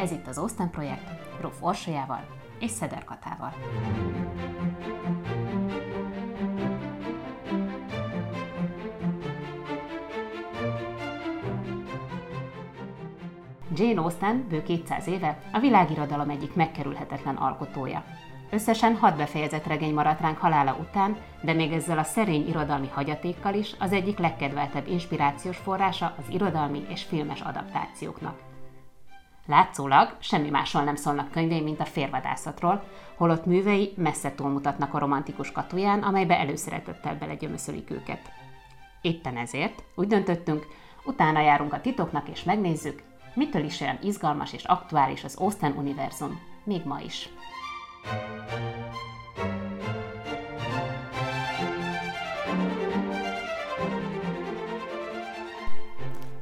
Ez itt az Osztán Projekt, Róf Orsolyával és Szeder Katával. Jane Austen bő 200 éve a világirodalom egyik megkerülhetetlen alkotója. Összesen hat befejezett regény maradt ránk halála után, de még ezzel a szerény irodalmi hagyatékkal is az egyik legkedveltebb inspirációs forrása az irodalmi és filmes adaptációknak. Látszólag semmi másról nem szólnak könyvei, mint a férvadászatról, holott művei messze túlmutatnak a romantikus katuján, amelybe előszeretettel belegyömöszölik őket. Éppen ezért úgy döntöttünk, utána járunk a titoknak és megnézzük, mitől is olyan izgalmas és aktuális az Austen univerzum, még ma is.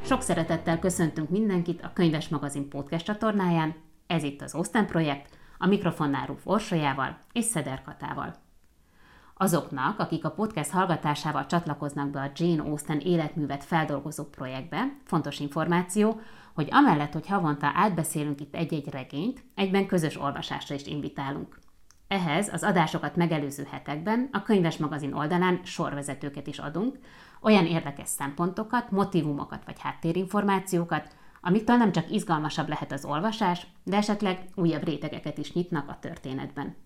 Sok szeretettel köszöntünk mindenkit a Könyves Magazin podcast csatornáján. Ez itt az Osztán Projekt, a mikrofonnál Rúf Orsolyával és Szeder Katával. Azoknak, akik a podcast hallgatásával csatlakoznak be a Jane Austen életművet feldolgozó projektbe, fontos információ, hogy amellett, hogy havonta átbeszélünk itt egy-egy regényt, egyben közös olvasásra is invitálunk. Ehhez az adásokat megelőző hetekben a Könyves Magazin oldalán sorvezetőket is adunk, olyan érdekes szempontokat, motivumokat vagy háttérinformációkat, amitől nem csak izgalmasabb lehet az olvasás, de esetleg újabb rétegeket is nyitnak a történetben.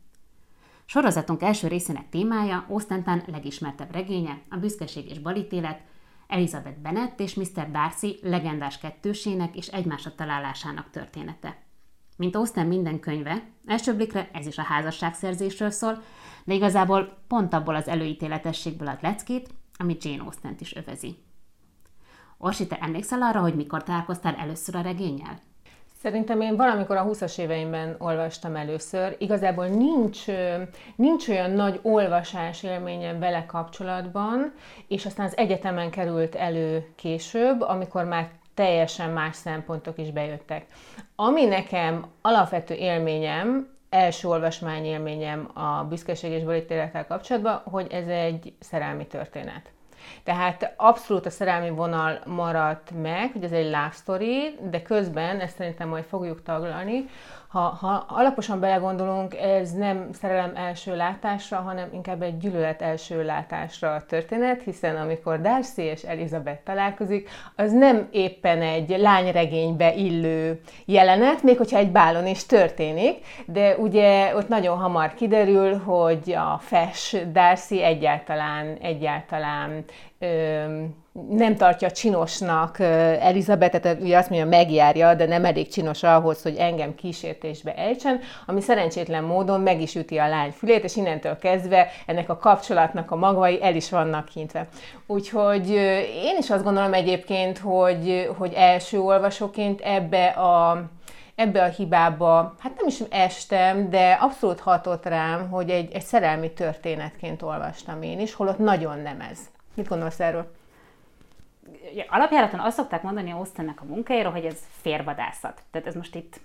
Sorozatunk első részének témája Ostentán legismertebb regénye, a Büszkeség és balítélet, Elizabeth Bennet és Mr. Darcy legendás kettősének és egymásra találásának története. Mint Austen minden könyve, első blikre ez is a házasságszerzésről szól, de igazából pont abból az előítéletességből ad leckét, ami Jane austen is övezi. Orsi, te emlékszel arra, hogy mikor találkoztál először a regényel? Szerintem én valamikor a 20-as éveimben olvastam először. Igazából nincs, nincs olyan nagy olvasás élményem vele kapcsolatban, és aztán az egyetemen került elő később, amikor már teljesen más szempontok is bejöttek. Ami nekem alapvető élményem, első olvasmány élményem a büszkeség és bolítélettel kapcsolatban, hogy ez egy szerelmi történet. Tehát abszolút a szerelmi vonal maradt meg, hogy ez egy love story, de közben, ezt szerintem majd fogjuk taglalni, ha, ha alaposan belegondolunk, ez nem szerelem első látásra, hanem inkább egy gyűlölet első látásra a történet, hiszen amikor Darcy és Elizabeth találkozik, az nem éppen egy lányregénybe illő jelenet, még hogyha egy bálon is történik, de ugye ott nagyon hamar kiderül, hogy a fes Darcy egyáltalán, egyáltalán nem tartja csinosnak Elizabetet, ugye azt mondja, megjárja, de nem elég csinos ahhoz, hogy engem kísértésbe ejtsen, ami szerencsétlen módon meg is üti a lány fülét, és innentől kezdve ennek a kapcsolatnak a magvai el is vannak hintve. Úgyhogy én is azt gondolom egyébként, hogy, hogy első olvasóként ebbe a ebbe a hibába, hát nem is estem, de abszolút hatott rám, hogy egy, egy szerelmi történetként olvastam én is, holott nagyon nem ez. Mit gondolsz erről? Alapjáraton azt szokták mondani a Austennek a munkájáról, hogy ez férvadászat. Tehát ez most itt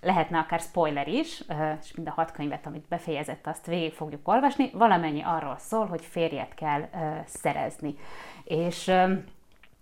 lehetne akár spoiler is, és mind a hat könyvet, amit befejezett, azt végig fogjuk olvasni. Valamennyi arról szól, hogy férjet kell szerezni. És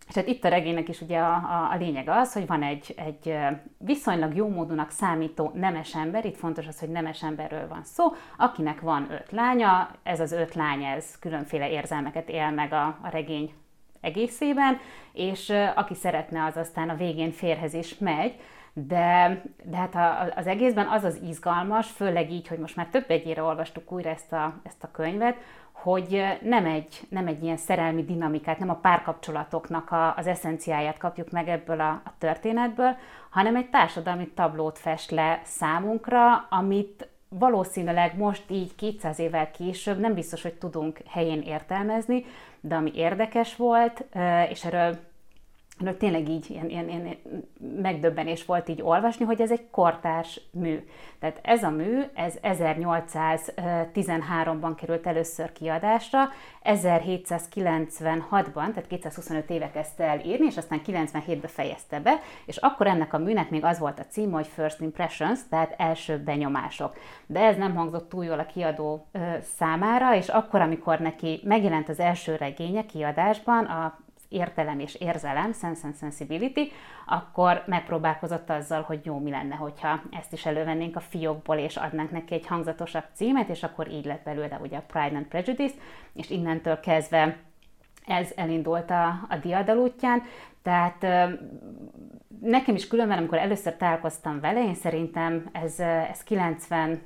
és hát itt a regénynek is ugye a, a, a lényeg az, hogy van egy, egy viszonylag jó módúnak számító nemes ember, itt fontos az, hogy nemes emberről van szó, akinek van öt lánya, ez az öt lány, ez különféle érzelmeket él meg a, a regény egészében, és aki szeretne, az aztán a végén férhez is megy, de, de hát a, az egészben az az izgalmas, főleg így, hogy most már több egyére olvastuk újra ezt a, ezt a könyvet, hogy nem egy, nem egy ilyen szerelmi dinamikát, nem a párkapcsolatoknak a, az eszenciáját kapjuk meg ebből a, a történetből, hanem egy társadalmi tablót fest le számunkra, amit valószínűleg most így 200 évvel később nem biztos, hogy tudunk helyén értelmezni, de ami érdekes volt, és erről Önök tényleg így ilyen, ilyen, ilyen megdöbbenés volt így olvasni, hogy ez egy kortárs mű. Tehát ez a mű, ez 1813-ban került először kiadásra, 1796-ban, tehát 225 éve kezdte el írni, és aztán 97-ben fejezte be, és akkor ennek a műnek még az volt a cím, hogy First Impressions, tehát első benyomások. De ez nem hangzott túl jól a kiadó számára, és akkor, amikor neki megjelent az első regénye kiadásban, a értelem és érzelem, sense and sensibility, akkor megpróbálkozott azzal, hogy jó mi lenne, hogyha ezt is elővennénk a fiókból, és adnánk neki egy hangzatosabb címet, és akkor így lett belőle ugye a Pride and Prejudice, és innentől kezdve ez elindult a, a diadal útján, tehát nekem is különben, amikor először találkoztam vele, én szerintem ez, ez 90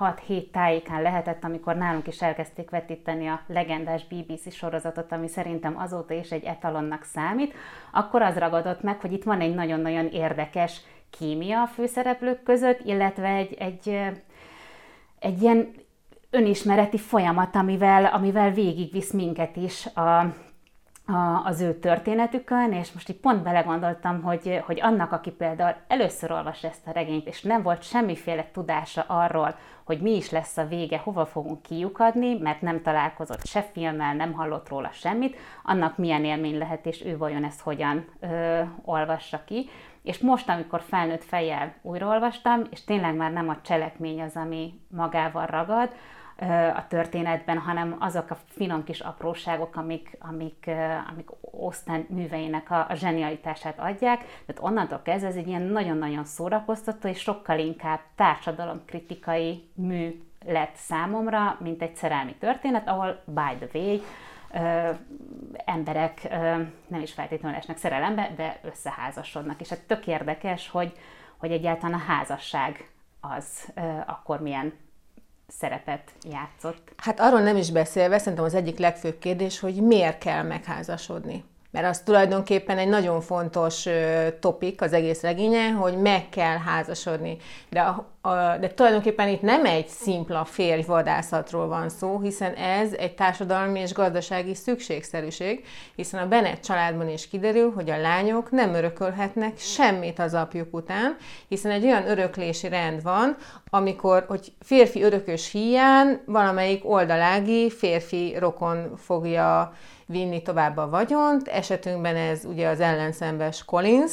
6-7 tájékán lehetett, amikor nálunk is elkezdték vetíteni a legendás BBC sorozatot, ami szerintem azóta is egy etalonnak számít, akkor az ragadott meg, hogy itt van egy nagyon-nagyon érdekes kémia a főszereplők között, illetve egy, egy, egy ilyen önismereti folyamat, amivel, amivel végigvisz minket is a, a, az ő történetükön, és most így pont belegondoltam, hogy, hogy annak, aki például először olvas ezt a regényt, és nem volt semmiféle tudása arról, hogy mi is lesz a vége, hova fogunk kiukadni, mert nem találkozott se filmmel, nem hallott róla semmit, annak milyen élmény lehet, és ő vajon ezt hogyan ö, olvassa ki. És most, amikor felnőtt fejjel újraolvastam, és tényleg már nem a cselekmény az, ami magával ragad, a történetben, hanem azok a finom kis apróságok, amik, amik, amik Osztán műveinek a, a zsenialitását adják. Tehát onnantól kezdve ez egy ilyen nagyon-nagyon szórakoztató és sokkal inkább társadalomkritikai mű lett számomra, mint egy szerelmi történet, ahol by the way, ö, emberek ö, nem is feltétlenül esnek szerelembe, de összeházasodnak. És hát tök érdekes, hogy, hogy egyáltalán a házasság az ö, akkor milyen szerepet játszott. Hát arról nem is beszélve, szerintem az egyik legfőbb kérdés, hogy miért kell megházasodni mert az tulajdonképpen egy nagyon fontos topik az egész regénye, hogy meg kell házasodni. De, a, a, de tulajdonképpen itt nem egy szimpla férjvadászatról van szó, hiszen ez egy társadalmi és gazdasági szükségszerűség, hiszen a Bennett családban is kiderül, hogy a lányok nem örökölhetnek semmit az apjuk után, hiszen egy olyan öröklési rend van, amikor, hogy férfi örökös hiány valamelyik oldalági férfi rokon fogja vinni tovább a vagyont. Esetünkben ez ugye az ellenszembes Collins,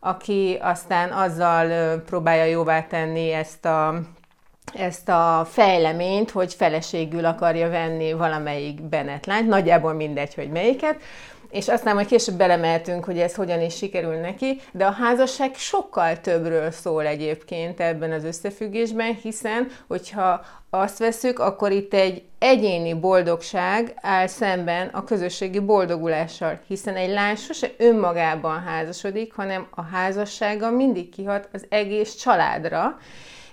aki aztán azzal próbálja jóvá tenni ezt a ezt a fejleményt, hogy feleségül akarja venni valamelyik Bennett lányt, nagyjából mindegy, hogy melyiket, és aztán majd később belemeltünk, hogy ez hogyan is sikerül neki, de a házasság sokkal többről szól egyébként ebben az összefüggésben, hiszen hogyha azt veszük, akkor itt egy egyéni boldogság áll szemben a közösségi boldogulással, hiszen egy lány sose önmagában házasodik, hanem a házassága mindig kihat az egész családra,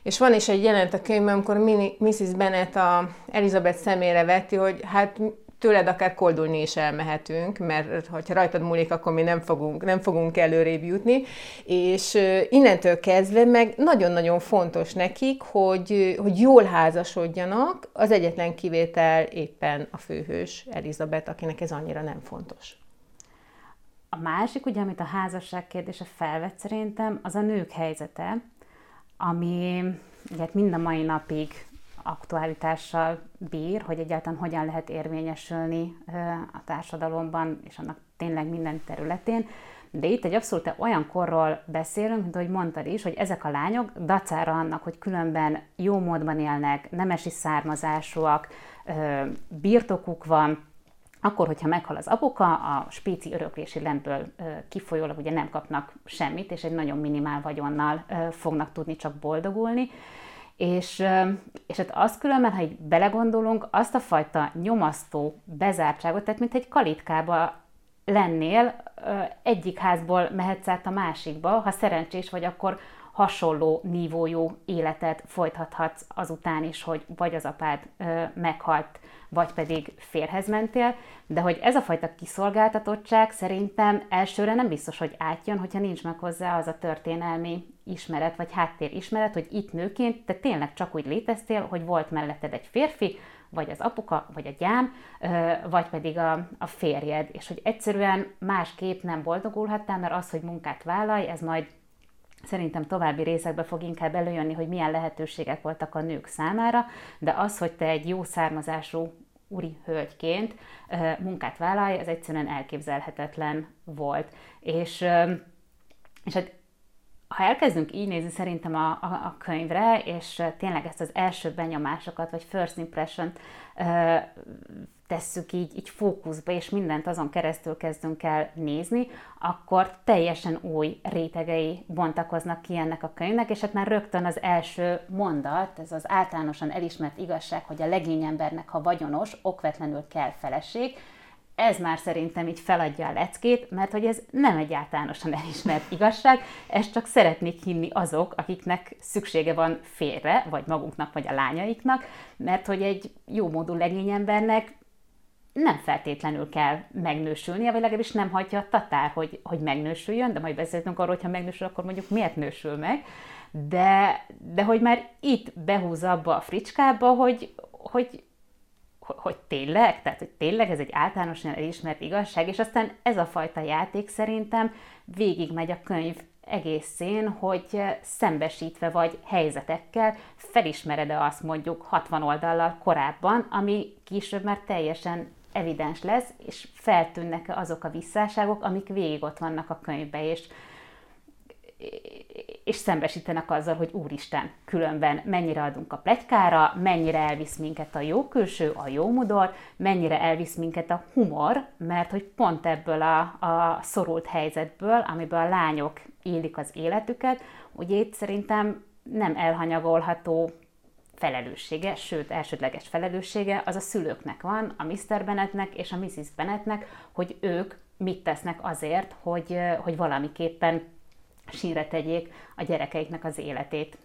és van is egy jelent a könyvben, amikor Mrs. Bennet a Elizabeth szemére vetti, hogy hát tőled akár koldulni is elmehetünk, mert ha rajtad múlik, akkor mi nem fogunk, nem fogunk előrébb jutni, és innentől kezdve meg nagyon-nagyon fontos nekik, hogy, hogy jól házasodjanak, az egyetlen kivétel éppen a főhős Elizabeth, akinek ez annyira nem fontos. A másik, ugye, amit a házasság kérdése felvet szerintem, az a nők helyzete, ami ugye mind a mai napig aktualitással bír, hogy egyáltalán hogyan lehet érvényesülni a társadalomban, és annak tényleg minden területén. De itt egy abszolút olyan korról beszélünk, mint ahogy mondtad is, hogy ezek a lányok dacára annak, hogy különben jó módban élnek, nemesi származásúak, birtokuk van, akkor, hogyha meghal az apuka, a spéci öröklési lentből kifolyólag ugye nem kapnak semmit, és egy nagyon minimál vagyonnal fognak tudni csak boldogulni. És, és hát azt különben, ha így belegondolunk, azt a fajta nyomasztó bezártságot, tehát mint egy kalitkába lennél, egyik házból mehetsz át a másikba, ha szerencsés vagy, akkor hasonló nívójú életet folytathatsz azután is, hogy vagy az apád meghalt, vagy pedig férhez mentél, de hogy ez a fajta kiszolgáltatottság szerintem elsőre nem biztos, hogy átjön, hogyha nincs meg hozzá az a történelmi ismeret, vagy háttér ismeret, hogy itt nőként te tényleg csak úgy léteztél, hogy volt melletted egy férfi, vagy az apuka, vagy a gyám, vagy pedig a, a férjed, és hogy egyszerűen másképp nem boldogulhattál, mert az, hogy munkát vállalj, ez majd Szerintem további részekbe fog inkább előjönni, hogy milyen lehetőségek voltak a nők számára, de az, hogy te egy jó származású úri hölgyként munkát vállalj, ez egyszerűen elképzelhetetlen volt. És, és hát ha elkezdünk így nézni szerintem a, a, a könyvre, és tényleg ezt az első benyomásokat, vagy first impression tesszük így, így fókuszba, és mindent azon keresztül kezdünk el nézni, akkor teljesen új rétegei bontakoznak ki ennek a könyvnek, és hát már rögtön az első mondat, ez az általánosan elismert igazság, hogy a legény embernek, ha vagyonos, okvetlenül kell feleség, ez már szerintem így feladja a leckét, mert hogy ez nem egy általánosan elismert igazság, ezt csak szeretnék hinni azok, akiknek szüksége van félre, vagy magunknak, vagy a lányaiknak, mert hogy egy jó módú legényembernek nem feltétlenül kell megnősülnie, vagy legalábbis nem hagyja a tatár, hogy, hogy megnősüljön, de majd beszéltünk arról, hogy ha megnősül, akkor mondjuk miért nősül meg, de, de hogy már itt behúzza abba a fricskába, hogy, hogy hogy tényleg, tehát hogy tényleg ez egy általánosan elismert igazság, és aztán ez a fajta játék szerintem végigmegy a könyv egészén, hogy szembesítve vagy helyzetekkel felismered-e azt mondjuk 60 oldallal korábban, ami később már teljesen evidens lesz, és feltűnnek azok a visszáságok, amik végig ott vannak a könyvben, és és szembesítenek azzal, hogy úristen, különben mennyire adunk a plegykára, mennyire elvisz minket a jó külső, a jó mudor, mennyire elvisz minket a humor, mert hogy pont ebből a, a szorult helyzetből, amiből a lányok élik az életüket, ugye itt szerintem nem elhanyagolható felelőssége, sőt, elsődleges felelőssége az a szülőknek van, a Mr. Bennetnek és a Mrs. Bennetnek, hogy ők mit tesznek azért, hogy, hogy valamiképpen sínre tegyék a gyerekeiknek az életét.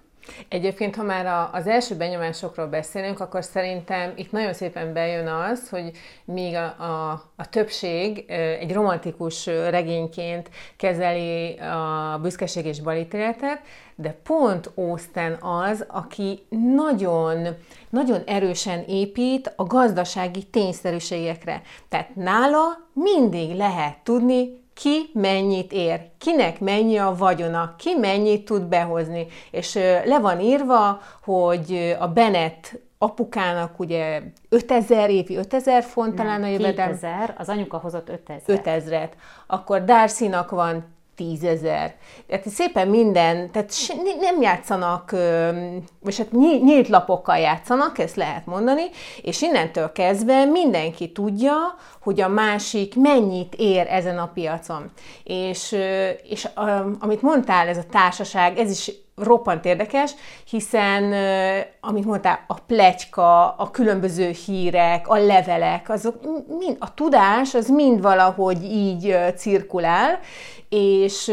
Egyébként, ha már az első benyomásokról beszélünk, akkor szerintem itt nagyon szépen bejön az, hogy míg a, a, a többség egy romantikus regényként kezeli a büszkeség és balítéletet, de pont Austen az, aki nagyon, nagyon erősen épít a gazdasági tényszerűségekre. Tehát nála mindig lehet tudni, ki mennyit ér, kinek mennyi a vagyona, ki mennyit tud behozni. És le van írva, hogy a Bennett apukának ugye 5000 évi, 5000 font talán a jövedelem. 2000, az anyuka hozott 5000. 5000-et. Akkor Darcy-nak van tízezer. Tehát szépen minden, tehát nem játszanak, vagy hát nyílt lapokkal játszanak, ezt lehet mondani, és innentől kezdve mindenki tudja, hogy a másik mennyit ér ezen a piacon. És, és amit mondtál, ez a társaság, ez is roppant érdekes, hiszen, amit mondtál, a plegyka, a különböző hírek, a levelek, azok mind, a tudás, az mind valahogy így cirkulál, és,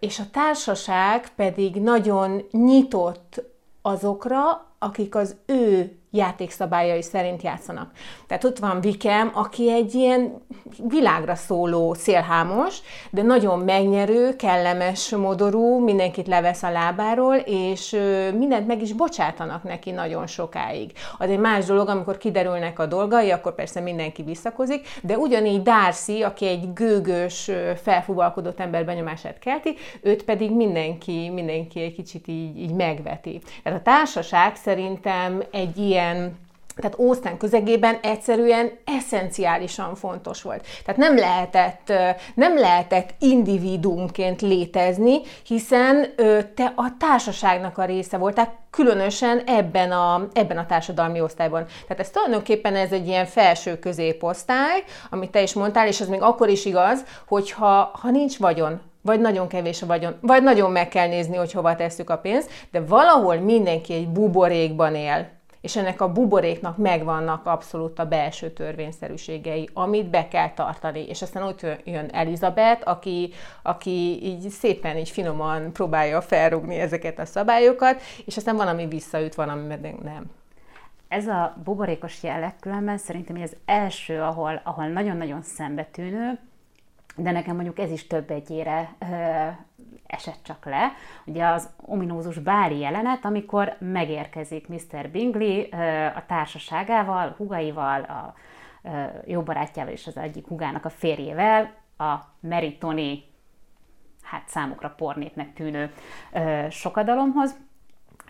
és a társaság pedig nagyon nyitott azokra, akik az ő játékszabályai szerint játszanak. Tehát ott van Vikem, aki egy ilyen világra szóló szélhámos, de nagyon megnyerő, kellemes modorú, mindenkit levesz a lábáról, és mindent meg is bocsátanak neki nagyon sokáig. Az egy más dolog, amikor kiderülnek a dolgai, akkor persze mindenki visszakozik, de ugyanígy Darcy, aki egy gőgös, felfúvalkodott ember benyomását kelti, őt pedig mindenki, mindenki egy kicsit így, így megveti. Tehát a társaság szerintem egy ilyen ilyen tehát Ósztán közegében egyszerűen eszenciálisan fontos volt. Tehát nem lehetett, nem lehetett individuumként létezni, hiszen te a társaságnak a része volt, tehát különösen ebben a, ebben a társadalmi osztályban. Tehát ez tulajdonképpen ez egy ilyen felső középosztály, amit te is mondtál, és az még akkor is igaz, hogyha ha nincs vagyon, vagy nagyon kevés a vagyon, vagy nagyon meg kell nézni, hogy hova tesszük a pénzt, de valahol mindenki egy buborékban él és ennek a buboréknak megvannak abszolút a belső törvényszerűségei, amit be kell tartani. És aztán ott jön Elizabeth, aki, aki így szépen, így finoman próbálja felrúgni ezeket a szabályokat, és aztán van, ami visszaüt, van, ami nem. Ez a buborékos jelleg különben szerintem az első, ahol, ahol nagyon-nagyon szembetűnő, de nekem mondjuk ez is több egyére esett csak le. Ugye az ominózus báli jelenet, amikor megérkezik Mr. Bingley a társaságával, hugaival, a jó barátjával és az egyik hugának a férjével, a Meritoni, hát számukra pornétnek tűnő sokadalomhoz,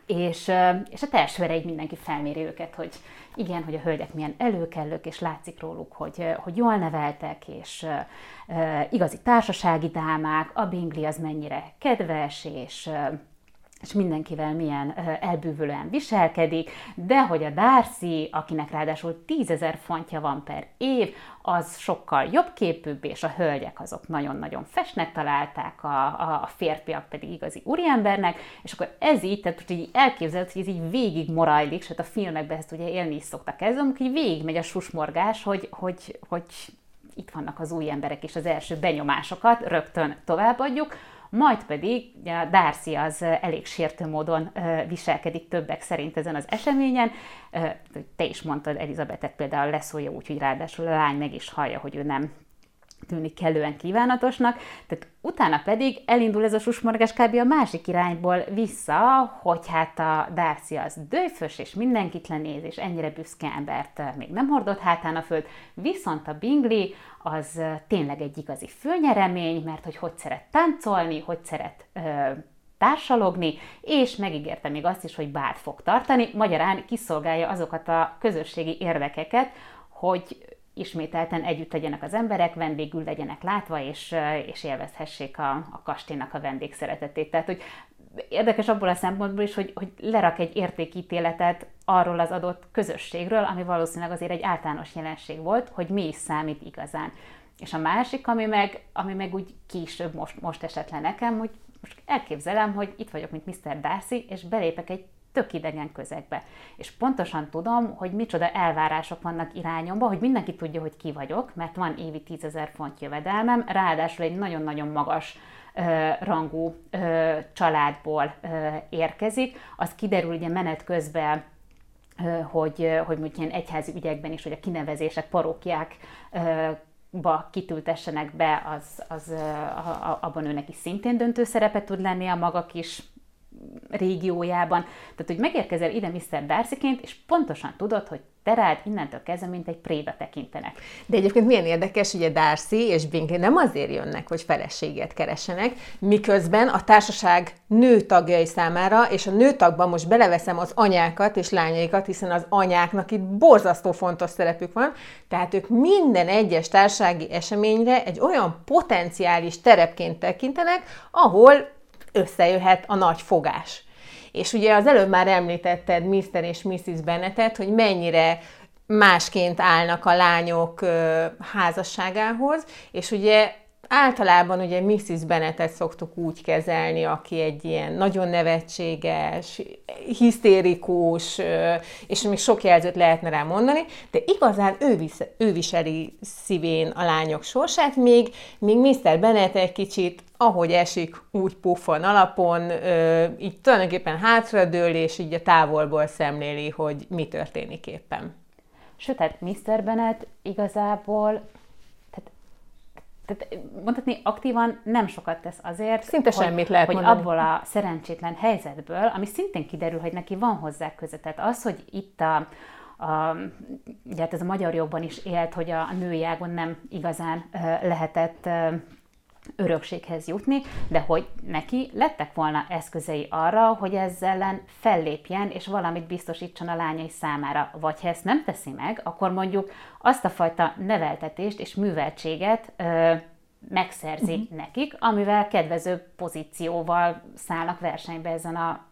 és, és a így mindenki felméri őket, hogy igen, hogy a hölgyek milyen előkellők, és látszik róluk, hogy, hogy jól neveltek, és igazi társasági dámák, a Bingley az mennyire kedves, és, és mindenkivel milyen elbűvölően viselkedik, de hogy a Darcy, akinek ráadásul tízezer fontja van per év, az sokkal jobb képűbb, és a hölgyek azok nagyon-nagyon festnek találták, a, a, a férfiak pedig igazi úriembernek, és akkor ez így, tehát hogy így elképzelhet, hogy ez így végig morajlik, sőt a filmekben ezt ugye élni is szoktak. Ezzel, amikor így végig megy a susmorgás, hogy, hogy, hogy itt vannak az új emberek és az első benyomásokat rögtön továbbadjuk, majd pedig a Darcy az elég sértő módon viselkedik többek szerint ezen az eseményen. Te is mondtad, Elizabetet például leszólja úgy, hogy ráadásul a lány meg is hallja, hogy ő nem tűnik kellően kívánatosnak, tehát utána pedig elindul ez a susmorgás kb. a másik irányból vissza, hogy hát a Darcy az dőfös, és mindenkit lenéz, és ennyire büszke embert még nem hordott hátán a föld, viszont a Bingley az tényleg egy igazi főnyeremény, mert hogy hogy szeret táncolni, hogy szeret ö, társalogni, és megígérte még azt is, hogy bát fog tartani, magyarán kiszolgálja azokat a közösségi érdekeket, hogy ismételten együtt legyenek az emberek, vendégül legyenek látva, és, és élvezhessék a, a kastélynak a vendégszeretetét. Tehát, hogy érdekes abból a szempontból is, hogy, hogy lerak egy értékítéletet arról az adott közösségről, ami valószínűleg azért egy általános jelenség volt, hogy mi is számít igazán. És a másik, ami meg, ami meg úgy később most, most esett le nekem, hogy most elképzelem, hogy itt vagyok, mint Mr. Darcy, és belépek egy tök idegen közegbe. És pontosan tudom, hogy micsoda elvárások vannak irányomba, hogy mindenki tudja, hogy ki vagyok, mert van évi 10 ezer font jövedelmem, ráadásul egy nagyon-nagyon magas rangú családból érkezik. Az kiderül ugye menet közben, hogy, hogy mondjuk ilyen egyházi ügyekben is, hogy a kinevezések, parókiák ba kitültessenek be, az, az abban őnek is szintén döntő szerepet tud lenni a maga kis régiójában. Tehát, hogy megérkezel ide Mr. Darcyként, és pontosan tudod, hogy te rád innentől kezdve, mint egy préda tekintenek. De egyébként milyen érdekes, ugye Darcy és Bingley nem azért jönnek, hogy feleséget keresenek, miközben a társaság nő tagjai számára, és a nőtagban most beleveszem az anyákat és lányaikat, hiszen az anyáknak itt borzasztó fontos szerepük van, tehát ők minden egyes társasági eseményre egy olyan potenciális terepként tekintenek, ahol összejöhet a nagy fogás. És ugye az előbb már említetted Mr. és Mrs. Bennettet, hogy mennyire másként állnak a lányok házasságához, és ugye általában ugye Mrs. Bennettet szoktuk úgy kezelni, aki egy ilyen nagyon nevetséges, hisztérikus, és még sok jelzőt lehetne rá mondani, de igazán ő, visz, ő viseli szívén a lányok sorsát, még, még Mr. Bennett egy kicsit ahogy esik, úgy puffan alapon, így tulajdonképpen hátradől, és így a távolból szemléli, hogy mi történik éppen. Sőt, tehát Mr. Bennett igazából tehát mondhatni aktívan nem sokat tesz azért, Szinte hogy, semmit lehet hogy mondani. abból a szerencsétlen helyzetből, ami szintén kiderül, hogy neki van hozzá köze. Tehát az, hogy itt a, a, ugye hát ez a magyar jogban is élt, hogy a női ágon nem igazán lehetett örökséghez jutni, de hogy neki lettek volna eszközei arra, hogy ezzel ellen fellépjen, és valamit biztosítson a lányai számára. Vagy ha ezt nem teszi meg, akkor mondjuk azt a fajta neveltetést és műveltséget ö, megszerzi uh-huh. nekik, amivel kedvező pozícióval szállnak versenybe ezen a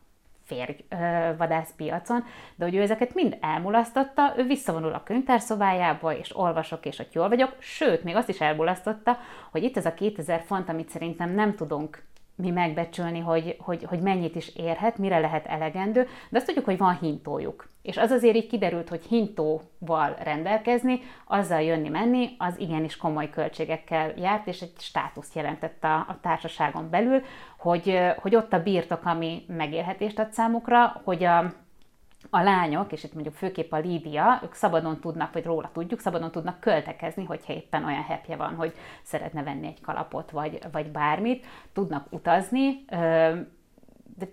férj vadászpiacon, de hogy ő ezeket mind elmulasztotta, ő visszavonul a könyvtárszobájába, és olvasok, és ott jól vagyok, sőt, még azt is elmulasztotta, hogy itt ez a 2000 font, amit szerintem nem tudunk mi megbecsülni, hogy, hogy, hogy mennyit is érhet, mire lehet elegendő, de azt tudjuk, hogy van hintójuk. És az azért így kiderült, hogy hintóval rendelkezni, azzal jönni-menni, az igenis komoly költségekkel járt, és egy státuszt jelentett a, a társaságon belül, hogy, hogy ott a birtok, ami megélhetést ad számukra, hogy a, a lányok, és itt mondjuk főképp a Lídia, ők szabadon tudnak, vagy róla tudjuk, szabadon tudnak költekezni, hogyha éppen olyan hepje van, hogy szeretne venni egy kalapot, vagy, vagy bármit, tudnak utazni, de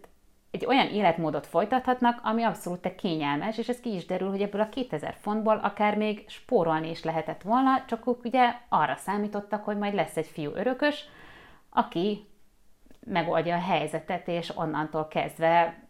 egy olyan életmódot folytathatnak, ami abszolút kényelmes, és ez ki is derül, hogy ebből a 2000 fontból akár még spórolni is lehetett volna, csak ők ugye arra számítottak, hogy majd lesz egy fiú örökös, aki megoldja a helyzetet, és onnantól kezdve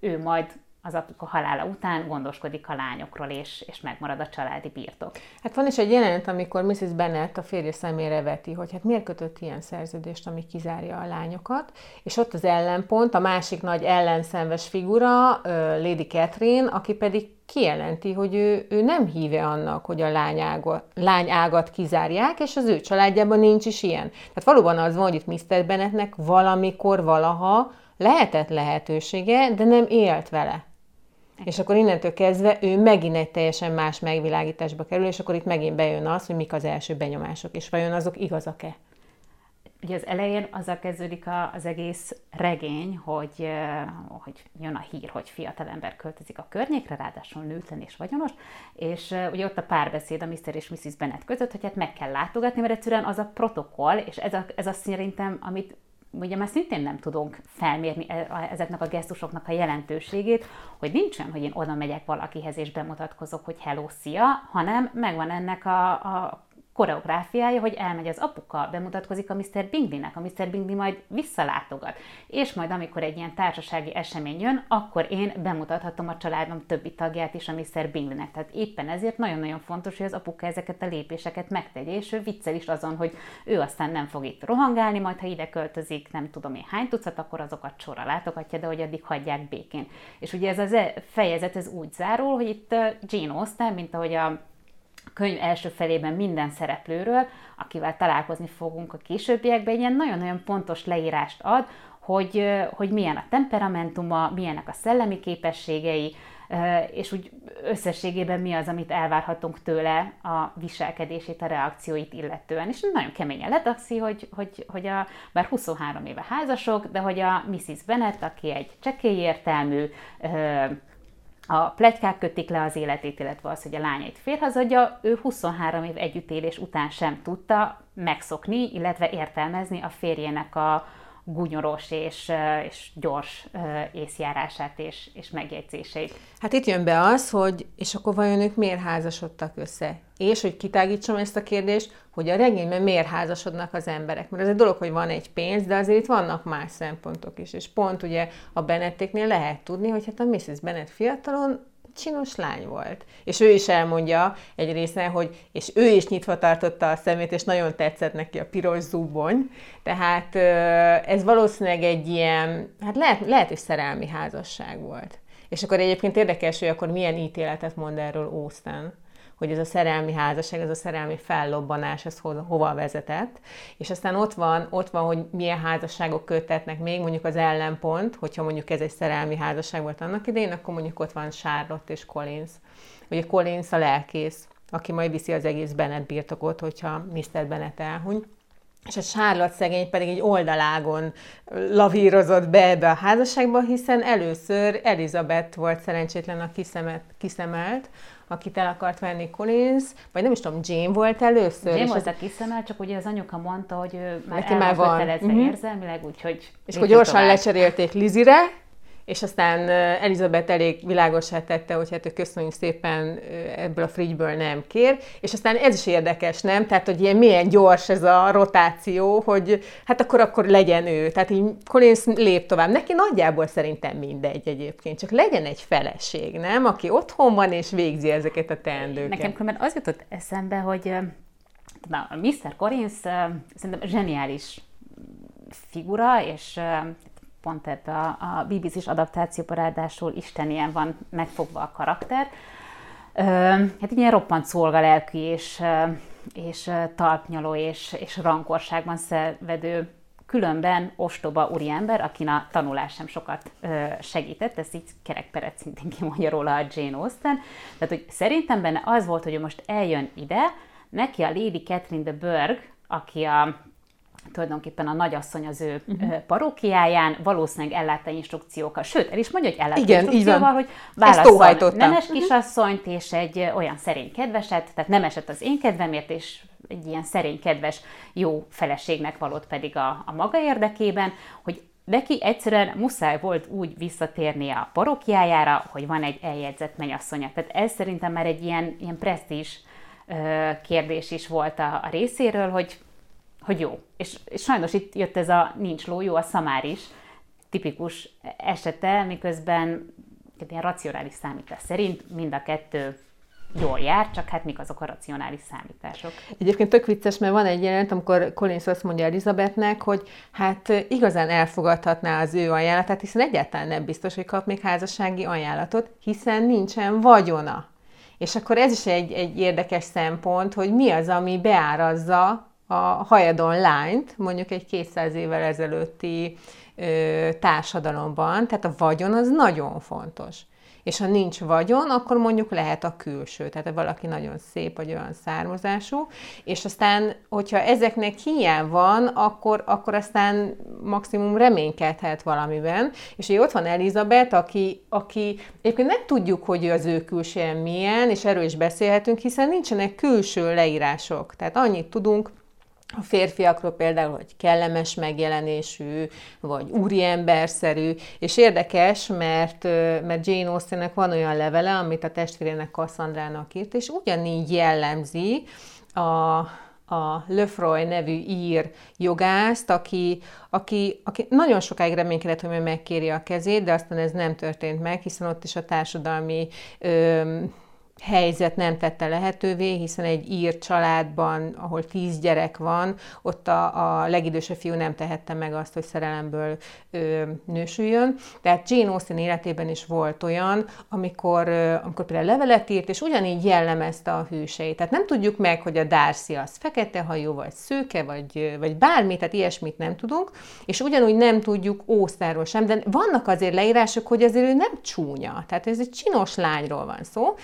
ő majd az apuka halála után gondoskodik a lányokról, és, és megmarad a családi birtok. Hát van is egy jelenet, amikor Mrs. Bennet a férje szemére veti, hogy hát miért kötött ilyen szerződést, ami kizárja a lányokat, és ott az ellenpont, a másik nagy ellenszenves figura, Lady Catherine, aki pedig kijelenti, hogy ő, ő nem híve annak, hogy a lányágat, lányágat kizárják, és az ő családjában nincs is ilyen. Tehát valóban az van, hogy itt Mr. Bennetnek valamikor, valaha lehetett lehetősége, de nem élt vele. És akkor innentől kezdve ő megint egy teljesen más megvilágításba kerül, és akkor itt megint bejön az, hogy mik az első benyomások, és vajon azok igazak-e. Ugye az elején azzal kezdődik az egész regény, hogy, hogy jön a hír, hogy fiatalember költözik a környékre, ráadásul nőtlen és vagyonos, és ugye ott a párbeszéd a Mr. és Mrs. Bennet között, hogy hát meg kell látogatni, mert egyszerűen az a protokoll, és ez, a, ez azt szerintem, amit ugye már szintén nem tudunk felmérni e, ezeknek a gesztusoknak a jelentőségét, hogy nincs olyan, hogy én oda megyek valakihez és bemutatkozok, hogy hello, szia, hanem megvan ennek a, a koreográfiája, hogy elmegy az apuka, bemutatkozik a Mr. Bingley-nek, a Mr. Bingley majd visszalátogat. És majd amikor egy ilyen társasági esemény jön, akkor én bemutathatom a családom többi tagját is a Mr. Bingley-nek. Tehát éppen ezért nagyon-nagyon fontos, hogy az apuka ezeket a lépéseket megtegye, és ő viccel is azon, hogy ő aztán nem fog itt rohangálni, majd ha ide költözik, nem tudom én hány tucat, akkor azokat sorra látogatja, de hogy addig hagyják békén. És ugye ez a fejezet ez úgy zárul, hogy itt Jane Austen, mint ahogy a könyv első felében minden szereplőről, akivel találkozni fogunk a későbbiekben, ilyen nagyon-nagyon pontos leírást ad, hogy, hogy milyen a temperamentuma, milyenek a szellemi képességei, és úgy összességében mi az, amit elvárhatunk tőle a viselkedését, a reakcióit illetően. És nagyon keményen letaxi, hogy, hogy, hogy a, bár 23 éve házasok, de hogy a Mrs. Bennet, aki egy csekély értelmű, a plegykák kötik le az életét, illetve az, hogy a lányait férhazadja, ő 23 év együttélés után sem tudta megszokni, illetve értelmezni a férjének a gúnyoros és, és gyors észjárását és, és megjegyzéseit. Hát itt jön be az, hogy és akkor vajon ők miért házasodtak össze? És hogy kitágítsam ezt a kérdést, hogy a regényben miért házasodnak az emberek. Mert ez egy dolog, hogy van egy pénz, de azért itt vannak más szempontok is. És pont ugye a Benettéknél lehet tudni, hogy hát a Mrs. Bennet fiatalon csinos lány volt. És ő is elmondja egy részen, hogy és ő is nyitva tartotta a szemét, és nagyon tetszett neki a piros zubony. Tehát ez valószínűleg egy ilyen, hát lehet, lehet hogy szerelmi házasság volt. És akkor egyébként érdekes, hogy akkor milyen ítéletet mond erről Austen hogy ez a szerelmi házasság, ez a szerelmi fellobbanás, ez ho- hova vezetett. És aztán ott van, ott van, hogy milyen házasságok kötetnek még, mondjuk az ellenpont, hogyha mondjuk ez egy szerelmi házasság volt annak idején, akkor mondjuk ott van Charlotte és Collins. Ugye Collins a lelkész, aki majd viszi az egész Bennett birtokot, hogyha Mr. Bennett elhuny és a Charlotte szegény pedig egy oldalágon lavírozott be ebbe a házasságba, hiszen először Elizabeth volt szerencsétlen a kiszemet, kiszemelt, akit el akart venni Collins, vagy nem is tudom, Jane volt először. Jane volt ez... a kiszemel, csak ugye az anyuka mondta, hogy ő már Neki el már van kötelezve uh-huh. érzelmileg, úgyhogy... És akkor gyorsan tovább. lecserélték Lizire, és aztán Elizabeth elég világosá tette, hogy hát köszönjük szépen ebből a frigyből nem kér, és aztán ez is érdekes, nem? Tehát, hogy ilyen milyen gyors ez a rotáció, hogy hát akkor akkor legyen ő. Tehát így Collins lép tovább. Neki nagyjából szerintem mindegy egyébként, csak legyen egy feleség, nem? Aki otthon van és végzi ezeket a teendőket. Nekem különben az jutott eszembe, hogy na, Mr. Collins szerintem zseniális figura, és pont ebbe a, a BBC-s adaptációban ráadásul Isten ilyen van megfogva a karakter. Hát ilyen roppant szolgalelkű és, és talpnyaló és, és rankorságban szenvedő különben ostoba úriember, akin a tanulás sem sokat segített, ezt így kerekperet szintén kimondja róla a Jane Austen. Tehát, hogy szerintem benne az volt, hogy most eljön ide, neki a Lady Catherine de Burgh, aki a tulajdonképpen a nagyasszony az ő uh-huh. parókiáján, valószínűleg ellátta instrukciókkal, sőt, el is mondja, hogy ellátta Igen, instrukcióval, hogy válaszol nemes uh-huh. kisasszonyt és egy olyan szerény kedveset, tehát nem esett az én kedvemért, és egy ilyen szerény kedves jó feleségnek valót pedig a, a maga érdekében, hogy neki egyszerűen muszáj volt úgy visszatérnie a parókiájára, hogy van egy eljegyzett mennyasszonya. Tehát ez szerintem már egy ilyen, ilyen presztízs kérdés is volt a, a részéről, hogy hogy jó. És, és sajnos itt jött ez a nincs ló, jó a szamár is, tipikus esete, miközben ilyen racionális számítás szerint mind a kettő jól jár, csak hát mik azok a racionális számítások. Egyébként tök vicces, mert van egy jelent, amikor Collins azt mondja Elizabethnek, hogy hát igazán elfogadhatná az ő ajánlatát, hiszen egyáltalán nem biztos, hogy kap még házassági ajánlatot, hiszen nincsen vagyona. És akkor ez is egy, egy érdekes szempont, hogy mi az, ami beárazza a hajadon lányt, mondjuk egy 200 évvel ezelőtti ö, társadalomban, tehát a vagyon az nagyon fontos. És ha nincs vagyon, akkor mondjuk lehet a külső, tehát valaki nagyon szép, vagy olyan származású, és aztán, hogyha ezeknek hiány van, akkor, akkor aztán maximum reménykedhet valamiben, és ugye ott van Elizabeth, aki, aki egyébként nem tudjuk, hogy az ő külsője milyen, és erről is beszélhetünk, hiszen nincsenek külső leírások, tehát annyit tudunk, a férfiakról például, hogy kellemes megjelenésű, vagy úriemberszerű, és érdekes, mert, mert Jane Austennek van olyan levele, amit a testvérének Cassandrának írt, és ugyanígy jellemzi a, a Lefroy nevű ír jogászt, aki, aki, aki nagyon sokáig reménykedett, hogy megkéri a kezét, de aztán ez nem történt meg, hiszen ott is a társadalmi ö, helyzet nem tette lehetővé, hiszen egy ír családban, ahol tíz gyerek van, ott a, a legidősebb fiú nem tehette meg azt, hogy szerelemből ö, nősüljön. Tehát Jane Austen életében is volt olyan, amikor, ö, amikor például levelet írt, és ugyanígy jellemezte a hűseit. Tehát nem tudjuk meg, hogy a Darcy az fekete hajú, vagy szőke, vagy, vagy bármi, tehát ilyesmit nem tudunk, és ugyanúgy nem tudjuk Ósztáról sem, de vannak azért leírások, hogy azért ő nem csúnya. Tehát ez egy csinos lányról van szó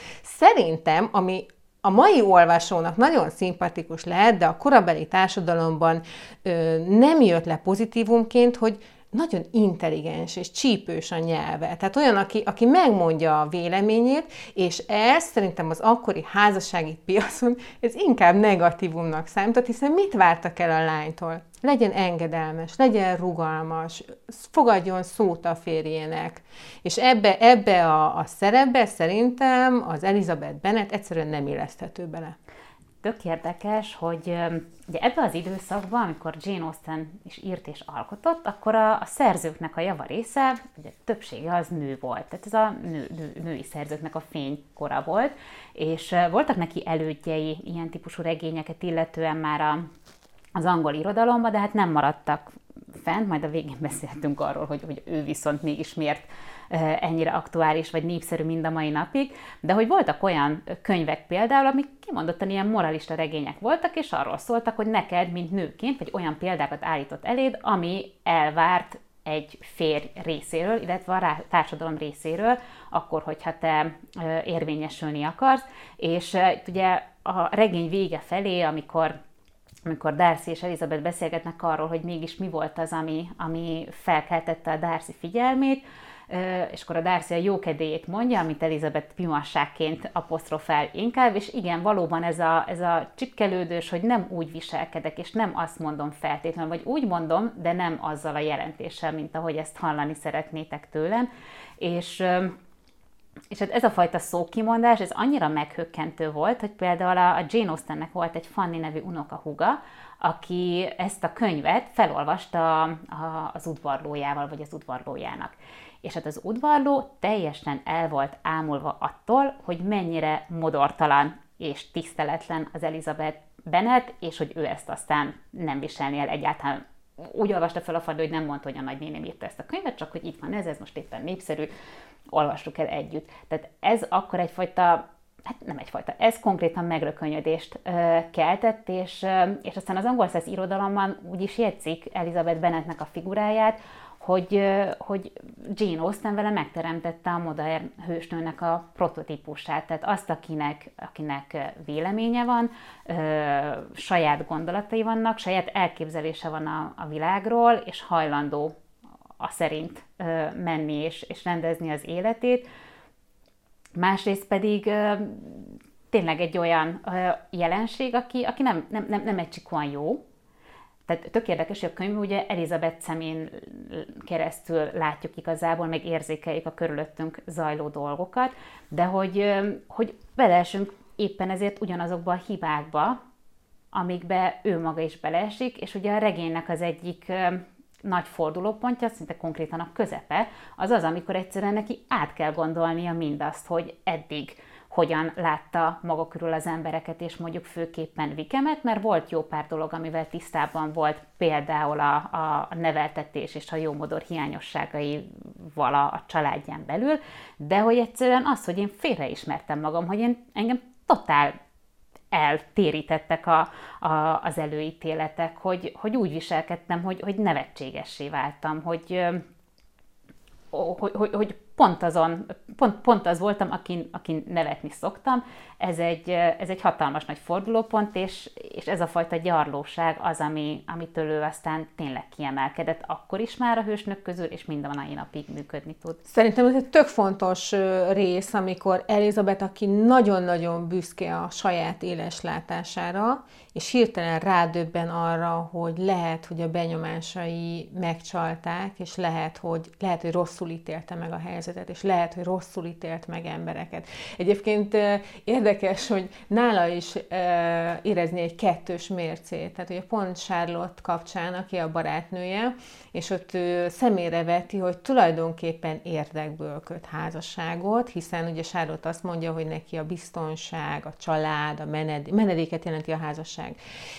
szerintem, ami a mai olvasónak nagyon szimpatikus lehet, de a korabeli társadalomban ö, nem jött le pozitívumként, hogy nagyon intelligens és csípős a nyelve. Tehát olyan, aki, aki megmondja a véleményét, és ez szerintem az akkori házassági piacon ez inkább negatívumnak számított, hiszen mit vártak el a lánytól? Legyen engedelmes, legyen rugalmas, fogadjon szót a férjének. És ebbe, ebbe a, a szerepbe szerintem az Elizabeth Bennet egyszerűen nem illeszthető bele tök érdekes, hogy ugye ebben az időszakban, amikor Jane Austen is írt és alkotott, akkor a, a szerzőknek a java része, ugye többsége az nő volt, tehát ez a nő, nő, női szerzőknek a fénykora volt, és voltak neki elődjei ilyen típusú regényeket illetően már a, az angol irodalomban, de hát nem maradtak fent, majd a végén beszéltünk arról, hogy, hogy ő viszont mégis miért ennyire aktuális vagy népszerű mind a mai napig, de hogy voltak olyan könyvek például, amik kimondottan ilyen moralista regények voltak, és arról szóltak, hogy neked, mint nőként, vagy olyan példákat állított eléd, ami elvárt egy férj részéről, illetve a társadalom részéről, akkor, hogyha te érvényesülni akarsz. És ugye a regény vége felé, amikor amikor Darcy és Elizabeth beszélgetnek arról, hogy mégis mi volt az, ami, ami felkeltette a Darcy figyelmét, és akkor a Darcy a jókedélyét mondja, amit Elizabeth pimasságként apostrofál inkább, és igen, valóban ez a, ez a csipkelődős, hogy nem úgy viselkedek, és nem azt mondom feltétlenül, vagy úgy mondom, de nem azzal a jelentéssel, mint ahogy ezt hallani szeretnétek tőlem, és és hát ez a fajta szókimondás, ez annyira meghökkentő volt, hogy például a Jane Austennek volt egy Fanny nevű unokahuga, aki ezt a könyvet felolvasta az udvarlójával, vagy az udvarlójának és hát az udvarló teljesen el volt ámulva attól, hogy mennyire modortalan és tiszteletlen az Elizabeth Bennet, és hogy ő ezt aztán nem viselni el egyáltalán. Úgy olvasta fel a fadó, hogy nem mondta, hogy a nagynéném írta ezt a könyvet, csak hogy itt van ez, ez most éppen népszerű, olvassuk el együtt. Tehát ez akkor egyfajta hát nem egyfajta, ez konkrétan megrökönyödést ö, keltett, és, ö, és aztán az angol száz irodalomban úgy is jegyzik Elizabeth Bennetnek a figuráját, hogy, hogy Jane Austen vele megteremtette a modern hősnőnek a prototípusát, tehát azt, akinek, akinek véleménye van, saját gondolatai vannak, saját elképzelése van a, a világról, és hajlandó a szerint menni és, és rendezni az életét. Másrészt pedig tényleg egy olyan jelenség, aki, aki nem, nem, nem, nem egysikúan jó, tehát tök érdekes, hogy a könyv ugye Elizabeth szemén keresztül látjuk igazából, meg érzékeljük a körülöttünk zajló dolgokat, de hogy, hogy beleesünk éppen ezért ugyanazokba a hibákba, amikbe ő maga is beleesik, és ugye a regénynek az egyik nagy fordulópontja, szinte konkrétan a közepe, az az, amikor egyszerűen neki át kell gondolnia mindazt, hogy eddig hogyan látta maga körül az embereket, és mondjuk főképpen Vikemet, mert volt jó pár dolog, amivel tisztában volt, például a, a neveltetés és a jómodor hiányosságaival a, a családján belül, de hogy egyszerűen az, hogy én félreismertem magam, hogy én engem totál eltérítettek a, a, az előítéletek, hogy, hogy úgy viselkedtem, hogy, hogy nevetségessé váltam, hogy, hogy, hogy, hogy pont, azon, pont, pont az voltam, akin, akin nevetni szoktam. Ez egy, ez egy hatalmas nagy fordulópont, és, és ez a fajta gyarlóság az, ami, amitől ő aztán tényleg kiemelkedett akkor is már a hősnök közül, és mind a mai napig működni tud. Szerintem ez egy tök fontos rész, amikor Elizabeth, aki nagyon-nagyon büszke a saját éles látására, és hirtelen rádöbben arra, hogy lehet, hogy a benyomásai megcsalták, és lehet, hogy, lehet, hogy rosszul ítélte meg a helyzetet, és lehet, hogy rosszul ítélt meg embereket. Egyébként érdekes, hogy nála is érezni egy kettős mércét. Tehát ugye pont Charlotte kapcsán, aki a barátnője, és ott ő szemére veti, hogy tulajdonképpen érdekből köt házasságot, hiszen ugye Charlotte azt mondja, hogy neki a biztonság, a család, a mened- menedéket jelenti a házasság.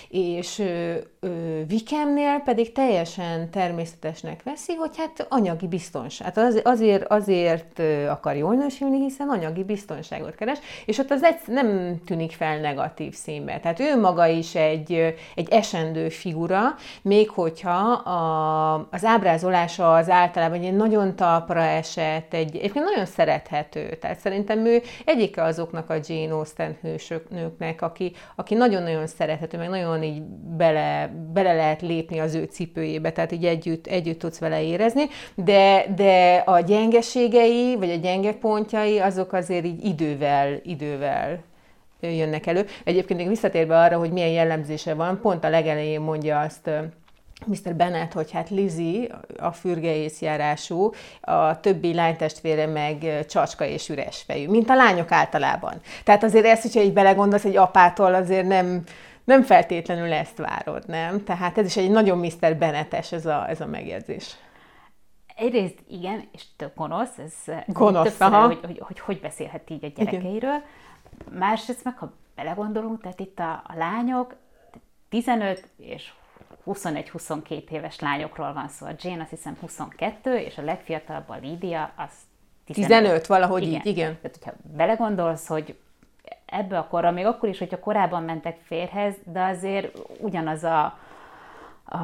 És Vikemnél pedig teljesen természetesnek veszi, hogy hát anyagi biztonság. Hát az, azért, azért akar jól nősülni, hiszen anyagi biztonságot keres, és ott az egy, nem tűnik fel negatív színbe. Tehát ő maga is egy, egy esendő figura, még hogyha a, az ábrázolása az általában egy nagyon talpra esett, egy, egyébként nagyon szerethető. Tehát szerintem ő egyike azoknak a Jane Austen hősöknek, aki, aki nagyon-nagyon szerethető, meg nagyon így bele, bele lehet lépni az ő cipőjébe, tehát így együtt, együtt tudsz vele érezni, de, de a gyengeségei, vagy a gyenge pontjai, azok azért így idővel, idővel jönnek elő. Egyébként még visszatérve arra, hogy milyen jellemzése van, pont a legelején mondja azt Mr. Bennett, hogy hát Lizzie a fürgeészjárású, a többi lánytestvére meg csacska és üres fejű, mint a lányok általában. Tehát azért ezt, hogyha így belegondolsz, egy apától azért nem, nem feltétlenül ezt várod, nem? Tehát ez is egy nagyon Mr. Bennetes ez a, ez a megjegyzés. Egyrészt igen, és tök gonosz, ez gonosz, többször, aha. Hogy, hogy, hogy hogy beszélhet így a gyerekeiről. Igen. Másrészt meg, ha belegondolunk, tehát itt a, a lányok 15 és 21-22 éves lányokról van szó. A Jane azt hiszem 22, és a legfiatalabb a Lídia az 15. 15, valahogy igen. így, igen. Tehát, hogyha belegondolsz, hogy ebbe a korra, még akkor is, hogyha korábban mentek férhez, de azért ugyanaz a, a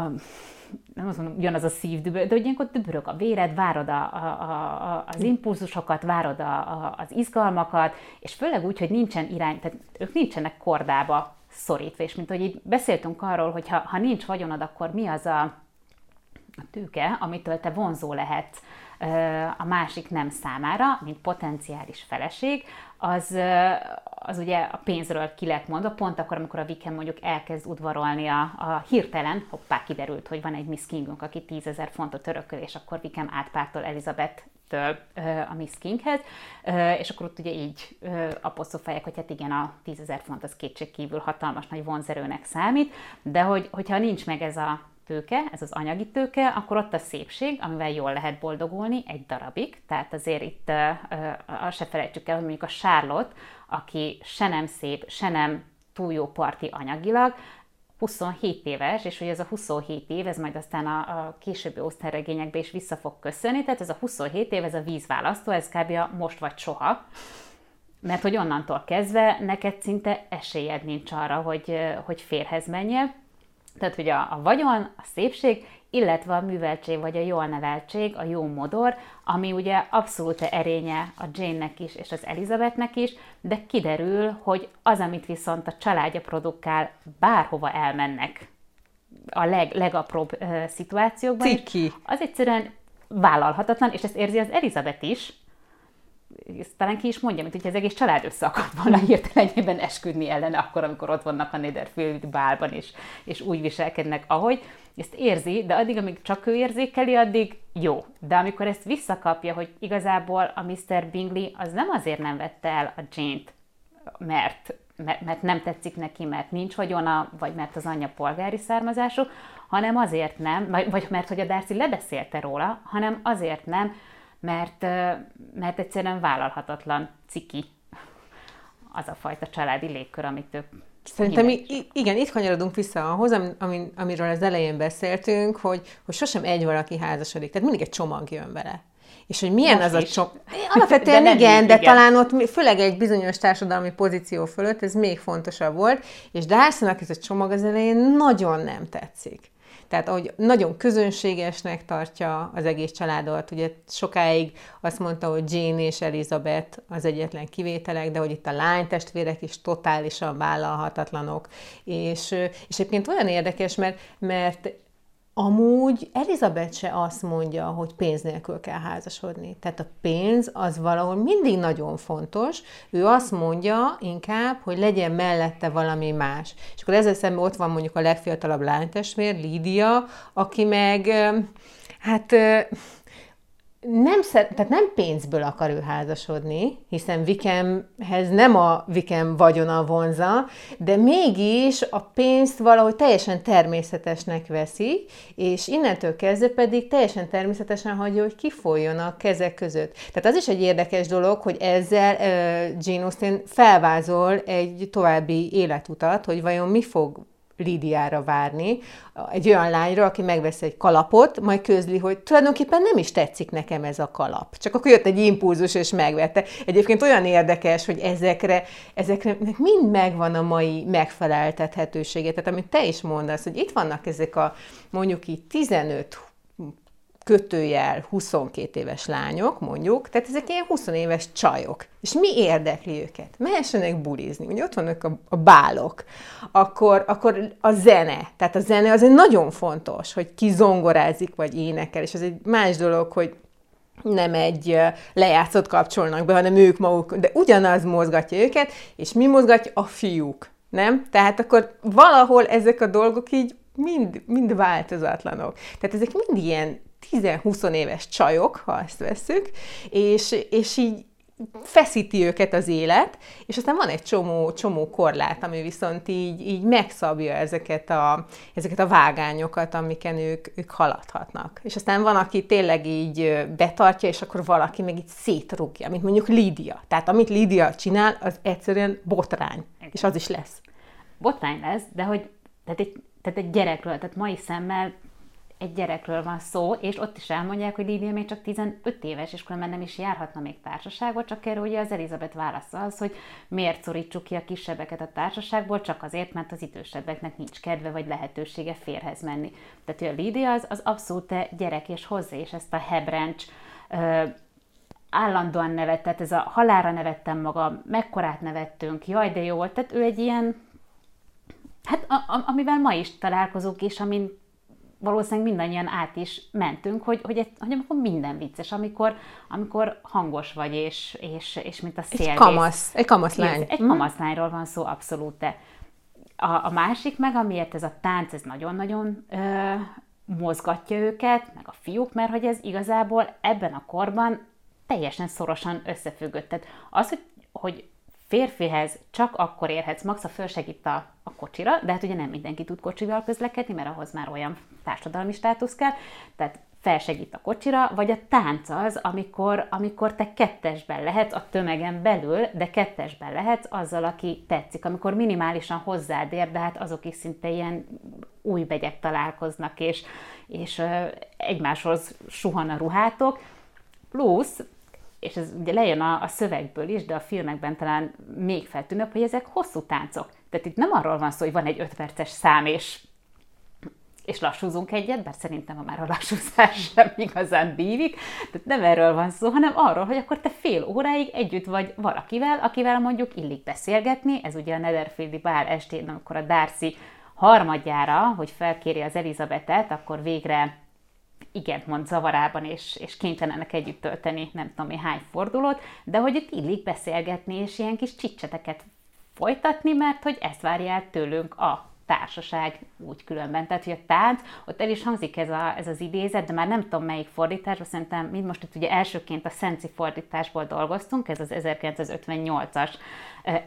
nem azt mondom, ugyanaz a szívdübör, de ilyenkor dübörög a véred, várod a, a, a, az impulzusokat, várod a, a, az izgalmakat, és főleg úgy, hogy nincsen irány, tehát ők nincsenek kordába szorítva, és mint hogy így beszéltünk arról, hogy ha, ha nincs vagyonod, akkor mi az a, a tőke, amitől te vonzó lehet a másik nem számára, mint potenciális feleség, az, az ugye a pénzről ki lehet mondva, pont akkor, amikor a Viken mondjuk elkezd udvarolni a, a hirtelen, hoppá, kiderült, hogy van egy Miss Kingünk, aki 10 ezer fontot örököl, és akkor Viken átpártol Elizabeth a Miss Kinghez, és akkor ott ugye így apostrofálják, hogy hát igen, a 10 ezer font az kétség kívül hatalmas nagy vonzerőnek számít, de hogy, hogyha nincs meg ez a tőke, ez az anyagi tőke, akkor ott a szépség, amivel jól lehet boldogulni egy darabig. Tehát azért itt uh, azt se felejtsük el, hogy mondjuk a Charlotte, aki se nem szép, se nem túl jó parti anyagilag, 27 éves, és hogy ez a 27 év, ez majd aztán a, a későbbi osztályregényekbe is vissza fog köszönni, tehát ez a 27 év, ez a vízválasztó, ez kb. a most vagy soha, mert hogy onnantól kezdve neked szinte esélyed nincs arra, hogy, hogy férhez menjél, tehát, hogy a, a vagyon, a szépség, illetve a műveltség, vagy a jól neveltség, a jó modor, ami ugye abszolút erénye a Jane-nek is, és az Elizabethnek is, de kiderül, hogy az, amit viszont a családja produkál, bárhova elmennek a leg, legapróbb uh, szituációkban, Ciki. az egyszerűen vállalhatatlan, és ezt érzi az Elizabeth is, ezt talán ki is mondja, mint hogy az egész család összeakadt volna hirtelenjében esküdni ellene, akkor, amikor ott vannak a Netherfield bálban, és, és úgy viselkednek, ahogy. Ezt érzi, de addig, amíg csak ő érzékeli, addig jó. De amikor ezt visszakapja, hogy igazából a Mr. Bingley az nem azért nem vette el a Jane-t, mert, mert, mert nem tetszik neki, mert nincs vagyona, vagy mert az anyja polgári származású, hanem azért nem, vagy mert hogy a Darcy lebeszélte róla, hanem azért nem, mert, mert egyszerűen vállalhatatlan ciki az a fajta családi légkör, amit ők Szerintem i- igen, itt kanyarodunk vissza ahhoz, ami, amiről az elején beszéltünk, hogy, hogy sosem egy valaki házasodik, tehát mindig egy csomag jön vele. És hogy milyen Most az is. a csomag. Alapvetően de igen, de igen. talán ott főleg egy bizonyos társadalmi pozíció fölött ez még fontosabb volt, és Darcy-nak ez a csomag az elején nagyon nem tetszik. Tehát ahogy nagyon közönségesnek tartja az egész családot, ugye sokáig azt mondta, hogy Jane és Elizabeth az egyetlen kivételek, de hogy itt a lánytestvérek is totálisan vállalhatatlanok. És, és egyébként olyan érdekes, mert, mert Amúgy Elizabeth se azt mondja, hogy pénz nélkül kell házasodni. Tehát a pénz az valahol mindig nagyon fontos. Ő azt mondja inkább, hogy legyen mellette valami más. És akkor ezzel szemben ott van mondjuk a legfiatalabb lánytestvér, Lídia, aki meg hát nem, szer- tehát nem pénzből akar ő házasodni, hiszen Vikemhez nem a Vikem vagyona vonza, de mégis a pénzt valahogy teljesen természetesnek veszi, és innentől kezdve pedig teljesen természetesen hagyja, hogy kifoljon a kezek között. Tehát az is egy érdekes dolog, hogy ezzel uh, Jane Austen felvázol egy további életutat, hogy vajon mi fog Lídiára várni, egy olyan lányra, aki megvesz egy kalapot, majd közli, hogy tulajdonképpen nem is tetszik nekem ez a kalap. Csak akkor jött egy impulzus, és megvette. Egyébként olyan érdekes, hogy ezekre, ezekre mind megvan a mai megfeleltethetősége. Tehát amit te is mondasz, hogy itt vannak ezek a mondjuk így 15 kötőjel 22 éves lányok, mondjuk, tehát ezek ilyen 20 éves csajok. És mi érdekli őket? Mehessenek bulizni, ugye ott vannak a, a bálok, akkor, akkor a zene, tehát a zene az egy nagyon fontos, hogy ki zongorázik, vagy énekel, és ez egy más dolog, hogy nem egy lejátszott kapcsolnak be, hanem ők maguk, de ugyanaz mozgatja őket, és mi mozgatja? A fiúk, nem? Tehát akkor valahol ezek a dolgok így mind, mind változatlanok. Tehát ezek mind ilyen 10-20 éves csajok, ha ezt veszük, és, és így feszíti őket az élet, és aztán van egy csomó, csomó korlát, ami viszont így, így megszabja ezeket a, ezeket a vágányokat, amiken ők, ők haladhatnak. És aztán van, aki tényleg így betartja, és akkor valaki meg így szétrúgja, mint mondjuk Lídia. Tehát amit Lídia csinál, az egyszerűen botrány, és az is lesz. Botrány lesz, de hogy tehát egy, tehát egy gyerekről, tehát mai szemmel egy gyerekről van szó, és ott is elmondják, hogy Lídia még csak 15 éves, és különben nem is járhatna még társaságból, csak erről ugye az Elizabeth válasza az, hogy miért szorítsuk ki a kisebbeket a társaságból, csak azért, mert az idősebbeknek nincs kedve vagy lehetősége férhez menni. Tehát a Lídia az, az abszolút gyerek, és hozzá és ezt a hebrencs ö, állandóan nevetett, ez a halára nevettem magam, mekkorát nevettünk, jaj, de jó volt, tehát ő egy ilyen, hát a, a, amivel ma is találkozunk, és amin valószínűleg mindannyian át is mentünk, hogy, hogy, egy, hogy amikor minden vicces, amikor, amikor hangos vagy, és, és, és mint a szél. Egy kamasz, egy kamaszlány. Egy mm. kamaszlányról van szó, abszolút. De a, a másik meg, amiért ez a tánc, ez nagyon-nagyon ö, mozgatja őket, meg a fiúk, mert hogy ez igazából ebben a korban teljesen szorosan összefüggött. Tehát az, hogy, hogy férfihez csak akkor érhetsz, max a fölsegít a, a kocsira, de hát ugye nem mindenki tud kocsival közlekedni, mert ahhoz már olyan társadalmi státusz kell, tehát felsegít a kocsira, vagy a tánc az, amikor, amikor te kettesben lehetsz a tömegen belül, de kettesben lehetsz azzal, aki tetszik, amikor minimálisan hozzád ér, de hát azok is szinte ilyen új begyek találkoznak, és, és egymáshoz suhan a ruhátok, plusz és ez ugye lejön a, a szövegből is, de a filmekben talán még feltűnőbb, hogy ezek hosszú táncok. Tehát itt nem arról van szó, hogy van egy öt perces szám, és, és lassúzunk egyet, bár szerintem a már a lassúzás sem igazán bívik, tehát nem erről van szó, hanem arról, hogy akkor te fél óráig együtt vagy valakivel, akivel mondjuk illik beszélgetni, ez ugye a Netherfieldi bár estén, amikor a Darcy harmadjára, hogy felkéri az Elizabetet, akkor végre igent mond zavarában, és, és kénytelenek együtt tölteni nem tudom én hány fordulót, de hogy itt illik beszélgetni, és ilyen kis csicseteket folytatni, mert hogy ezt várja el tőlünk a társaság úgy különben. Tehát, hogy a tánc, ott el is hangzik ez, a, ez az idézet, de már nem tudom melyik fordításban, szerintem mind most itt ugye elsőként a Szenci fordításból dolgoztunk, ez az 1958-as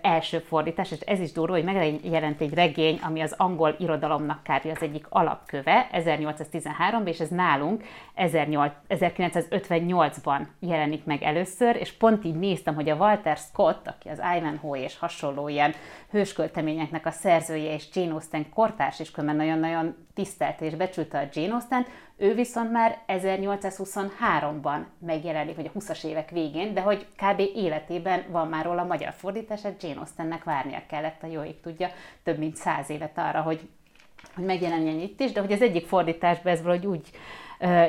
első fordítás, és ez is durva, hogy megjelent egy regény, ami az angol irodalomnak kb. az egyik alapköve, 1813-ban, és ez nálunk 1958-ban jelenik meg először, és pont így néztem, hogy a Walter Scott, aki az Ivanhoe és hasonló ilyen hőskölteményeknek a szerzője, és Jane Austen kortárs is különben nagyon-nagyon tisztelte és becsülte a Jane austen ő viszont már 1823-ban megjelenik, vagy a 20-as évek végén, de hogy kb. életében van már róla a magyar fordítását, Jane Austennek várnia kellett a jóig tudja több mint száz évet arra, hogy, hogy megjelenjen itt is, de hogy az egyik fordításban ez valahogy úgy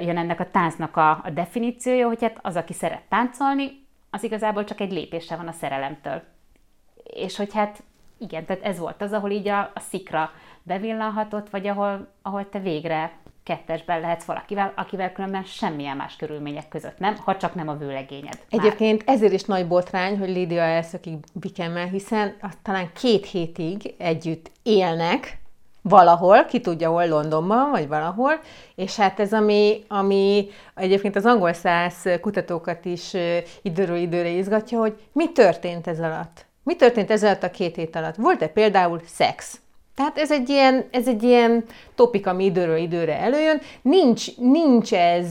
jön ennek a táncnak a, a definíciója, hogy hát az, aki szeret táncolni, az igazából csak egy lépésre van a szerelemtől. És hogy hát igen, tehát ez volt az, ahol így a, a szikra bevillanhatott, vagy ahol, ahol te végre kettesben lehetsz valakivel, akivel különben semmilyen más körülmények között nem, ha csak nem a vőlegényed. Egyébként ezért is nagy botrány, hogy Lídia elszökik Bikemmel, hiszen talán két hétig együtt élnek, valahol, ki tudja hol, Londonban, vagy valahol, és hát ez, ami, ami egyébként az angol száz kutatókat is időről időre izgatja, hogy mi történt ez alatt? Mi történt ez alatt a két hét alatt? Volt-e például szex? Tehát ez egy ilyen, ez egy ilyen topik, ami időről időre előjön. Nincs, nincs ez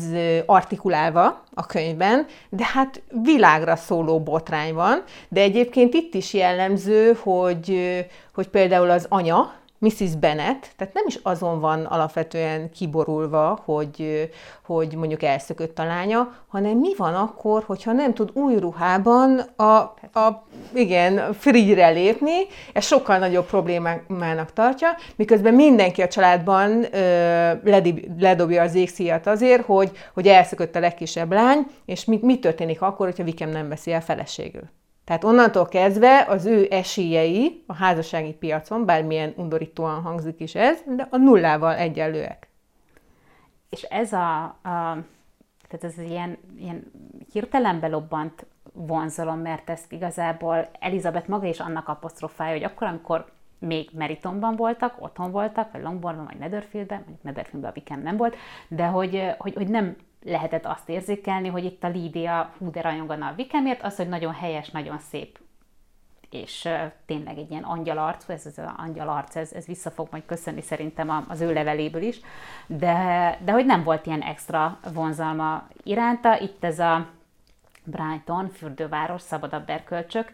artikulálva a könyvben, de hát világra szóló botrány van. De egyébként itt is jellemző, hogy, hogy például az anya, Mrs. Bennet, tehát nem is azon van alapvetően kiborulva, hogy, hogy mondjuk elszökött a lánya, hanem mi van akkor, hogyha nem tud új ruhában a, a igen, free lépni, ez sokkal nagyobb problémának tartja, miközben mindenki a családban ö, ledobja az égszíjat azért, hogy, hogy elszökött a legkisebb lány, és mi, mi történik akkor, hogyha Vikem nem veszi el feleségül. Tehát onnantól kezdve az ő esélyei a házassági piacon, bármilyen undorítóan hangzik is ez, de a nullával egyenlőek. És ez a, a tehát ez ilyen, ilyen hirtelen belobbant vonzalom, mert ezt igazából Elizabeth maga is annak apostrofálja, hogy akkor, amikor még Meritonban voltak, otthon voltak, vagy Longbornban, vagy Netherfieldben, vagy Netherfieldben a Wickham nem volt, de hogy, hogy, hogy nem lehetett azt érzékelni, hogy itt a Lídia hú de rajongana a Vikemért, az, hogy nagyon helyes, nagyon szép és tényleg egy ilyen angyalarc, ez az angyalarc, ez, ez vissza fog majd köszönni szerintem az ő leveléből is, de, de hogy nem volt ilyen extra vonzalma iránta. Itt ez a Brighton, fürdőváros, szabadabb erkölcsök,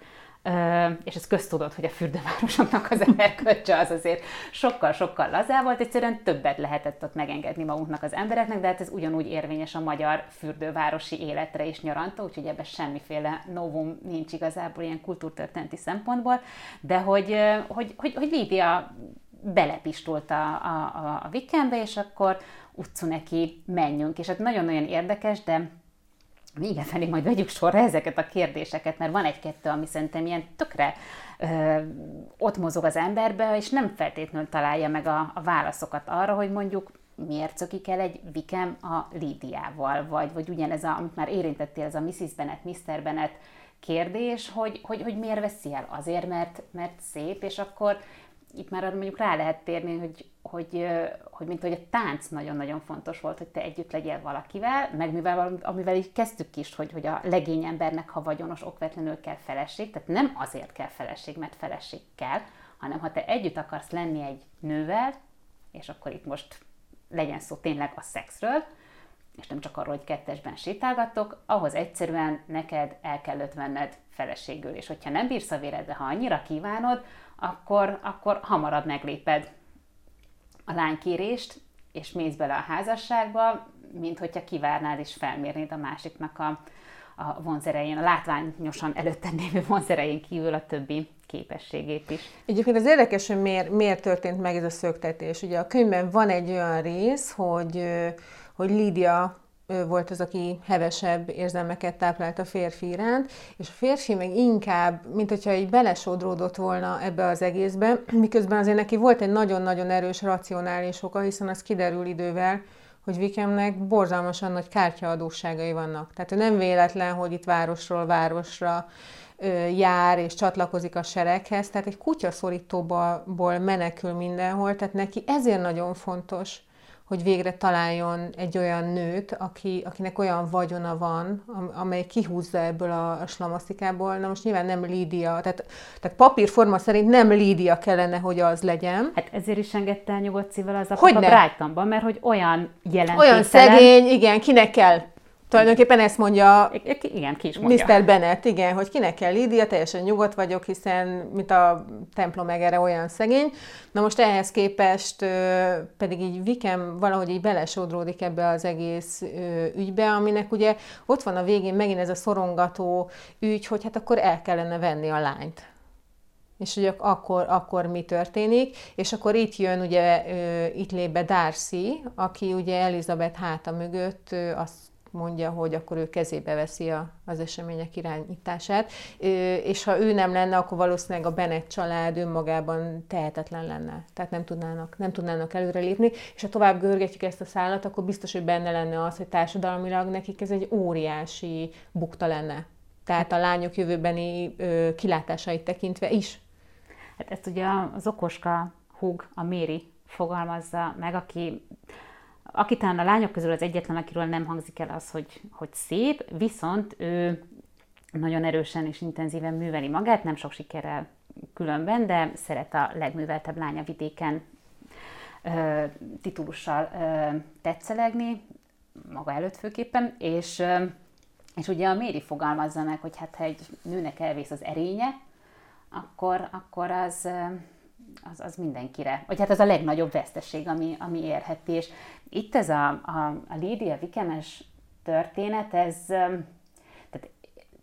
és ez köztudott, hogy a fürdővárosoknak az erkölcse az azért sokkal-sokkal lazá volt, egyszerűen többet lehetett ott megengedni magunknak az embereknek, de hát ez ugyanúgy érvényes a magyar fürdővárosi életre is nyaranta, úgyhogy ebben semmiféle novum nincs igazából ilyen kultúrtörténeti szempontból, de hogy, hogy, hogy, hogy Lídia belepistult a, a, a Vikembe, és akkor utcu neki menjünk. És hát nagyon-nagyon érdekes, de igen, felé majd vegyük sorra ezeket a kérdéseket, mert van egy-kettő, ami szerintem ilyen tökre ö, ott mozog az emberbe, és nem feltétlenül találja meg a, a válaszokat arra, hogy mondjuk miért szökik el egy Vikem a Lídiával, vagy, vagy ugyanez, a, amit már érintettél, ez a Mrs. Bennet, Mr. Bennet kérdés, hogy, hogy, hogy miért veszi el? Azért, mert, mert szép, és akkor itt már arra mondjuk rá lehet térni, hogy, hogy, hogy mint hogy a tánc nagyon-nagyon fontos volt, hogy te együtt legyél valakivel, meg mivel, amivel így kezdtük is, hogy, hogy a legény embernek, ha vagyonos, okvetlenül kell feleség, tehát nem azért kell feleség, mert feleség kell, hanem ha te együtt akarsz lenni egy nővel, és akkor itt most legyen szó tényleg a szexről, és nem csak arról, hogy kettesben sétálgattok, ahhoz egyszerűen neked el kell venned feleségül, és hogyha nem bírsz a véredbe, ha annyira kívánod, akkor, akkor hamarabb megléped a lánykérést, és mész bele a házasságba, mint hogyha kivárnád és felmérnéd a másiknak a, a vonzerején, a látványosan előtte lévő vonzerején kívül a többi képességét is. Egyébként az érdekes, hogy miért, miért történt meg ez a szöktetés. Ugye a könyvben van egy olyan rész, hogy, hogy Lídia ő volt az, aki hevesebb érzelmeket táplált a férfi iránt, és a férfi meg inkább, mint hogyha így belesodródott volna ebbe az egészbe, miközben azért neki volt egy nagyon-nagyon erős racionális oka, hiszen az kiderül idővel, hogy Vikemnek borzalmasan nagy kártyaadósságai vannak. Tehát ő nem véletlen, hogy itt városról városra jár és csatlakozik a sereghez, tehát egy kutyaszorítóból menekül mindenhol, tehát neki ezért nagyon fontos, hogy végre találjon egy olyan nőt, aki, akinek olyan vagyona van, amely kihúzza ebből a, a slamasztikából. Na most nyilván nem Lídia, tehát, tehát papírforma szerint nem Lídia kellene, hogy az legyen. Hát ezért is engedte el nyugodt szívvel az a Brightonban, mert hogy olyan jelentéktelen... Olyan szegény, igen, kinek kell Tulajdonképpen ezt mondja, igen, ki is mondja. Mr. Bennett, igen, hogy kinek kell Lídia, teljesen nyugodt vagyok, hiszen mint a templom egere olyan szegény. Na most ehhez képest pedig így Vikem valahogy így belesodródik ebbe az egész ügybe, aminek ugye ott van a végén megint ez a szorongató ügy, hogy hát akkor el kellene venni a lányt és hogy akkor, akkor mi történik, és akkor itt jön ugye, itt lép be Darcy, aki ugye Elizabeth háta mögött azt mondja, hogy akkor ő kezébe veszi a, az események irányítását, és ha ő nem lenne, akkor valószínűleg a Bennett család önmagában tehetetlen lenne. Tehát nem tudnának, nem tudnának előrelépni, és ha tovább görgetjük ezt a szállat, akkor biztos, hogy benne lenne az, hogy társadalmilag nekik ez egy óriási bukta lenne. Tehát a lányok jövőbeni ö, kilátásait tekintve is. Hát ezt ugye az okoska húg, a Méri fogalmazza meg, aki aki talán a lányok közül az egyetlen, akiről nem hangzik el az, hogy, hogy szép, viszont ő nagyon erősen és intenzíven műveli magát, nem sok sikerrel különben, de szeret a legműveltebb lánya vidéken ö, titulussal ö, tetszelegni, maga előtt főképpen, és, ö, és ugye a Méri fogalmazza meg, hogy hát ha egy nőnek elvész az erénye, akkor, akkor az, az, az mindenkire, vagy hát az a legnagyobb veszteség, ami, ami érheti, és itt ez a, a, a Lídia Vikemes történet, ez tehát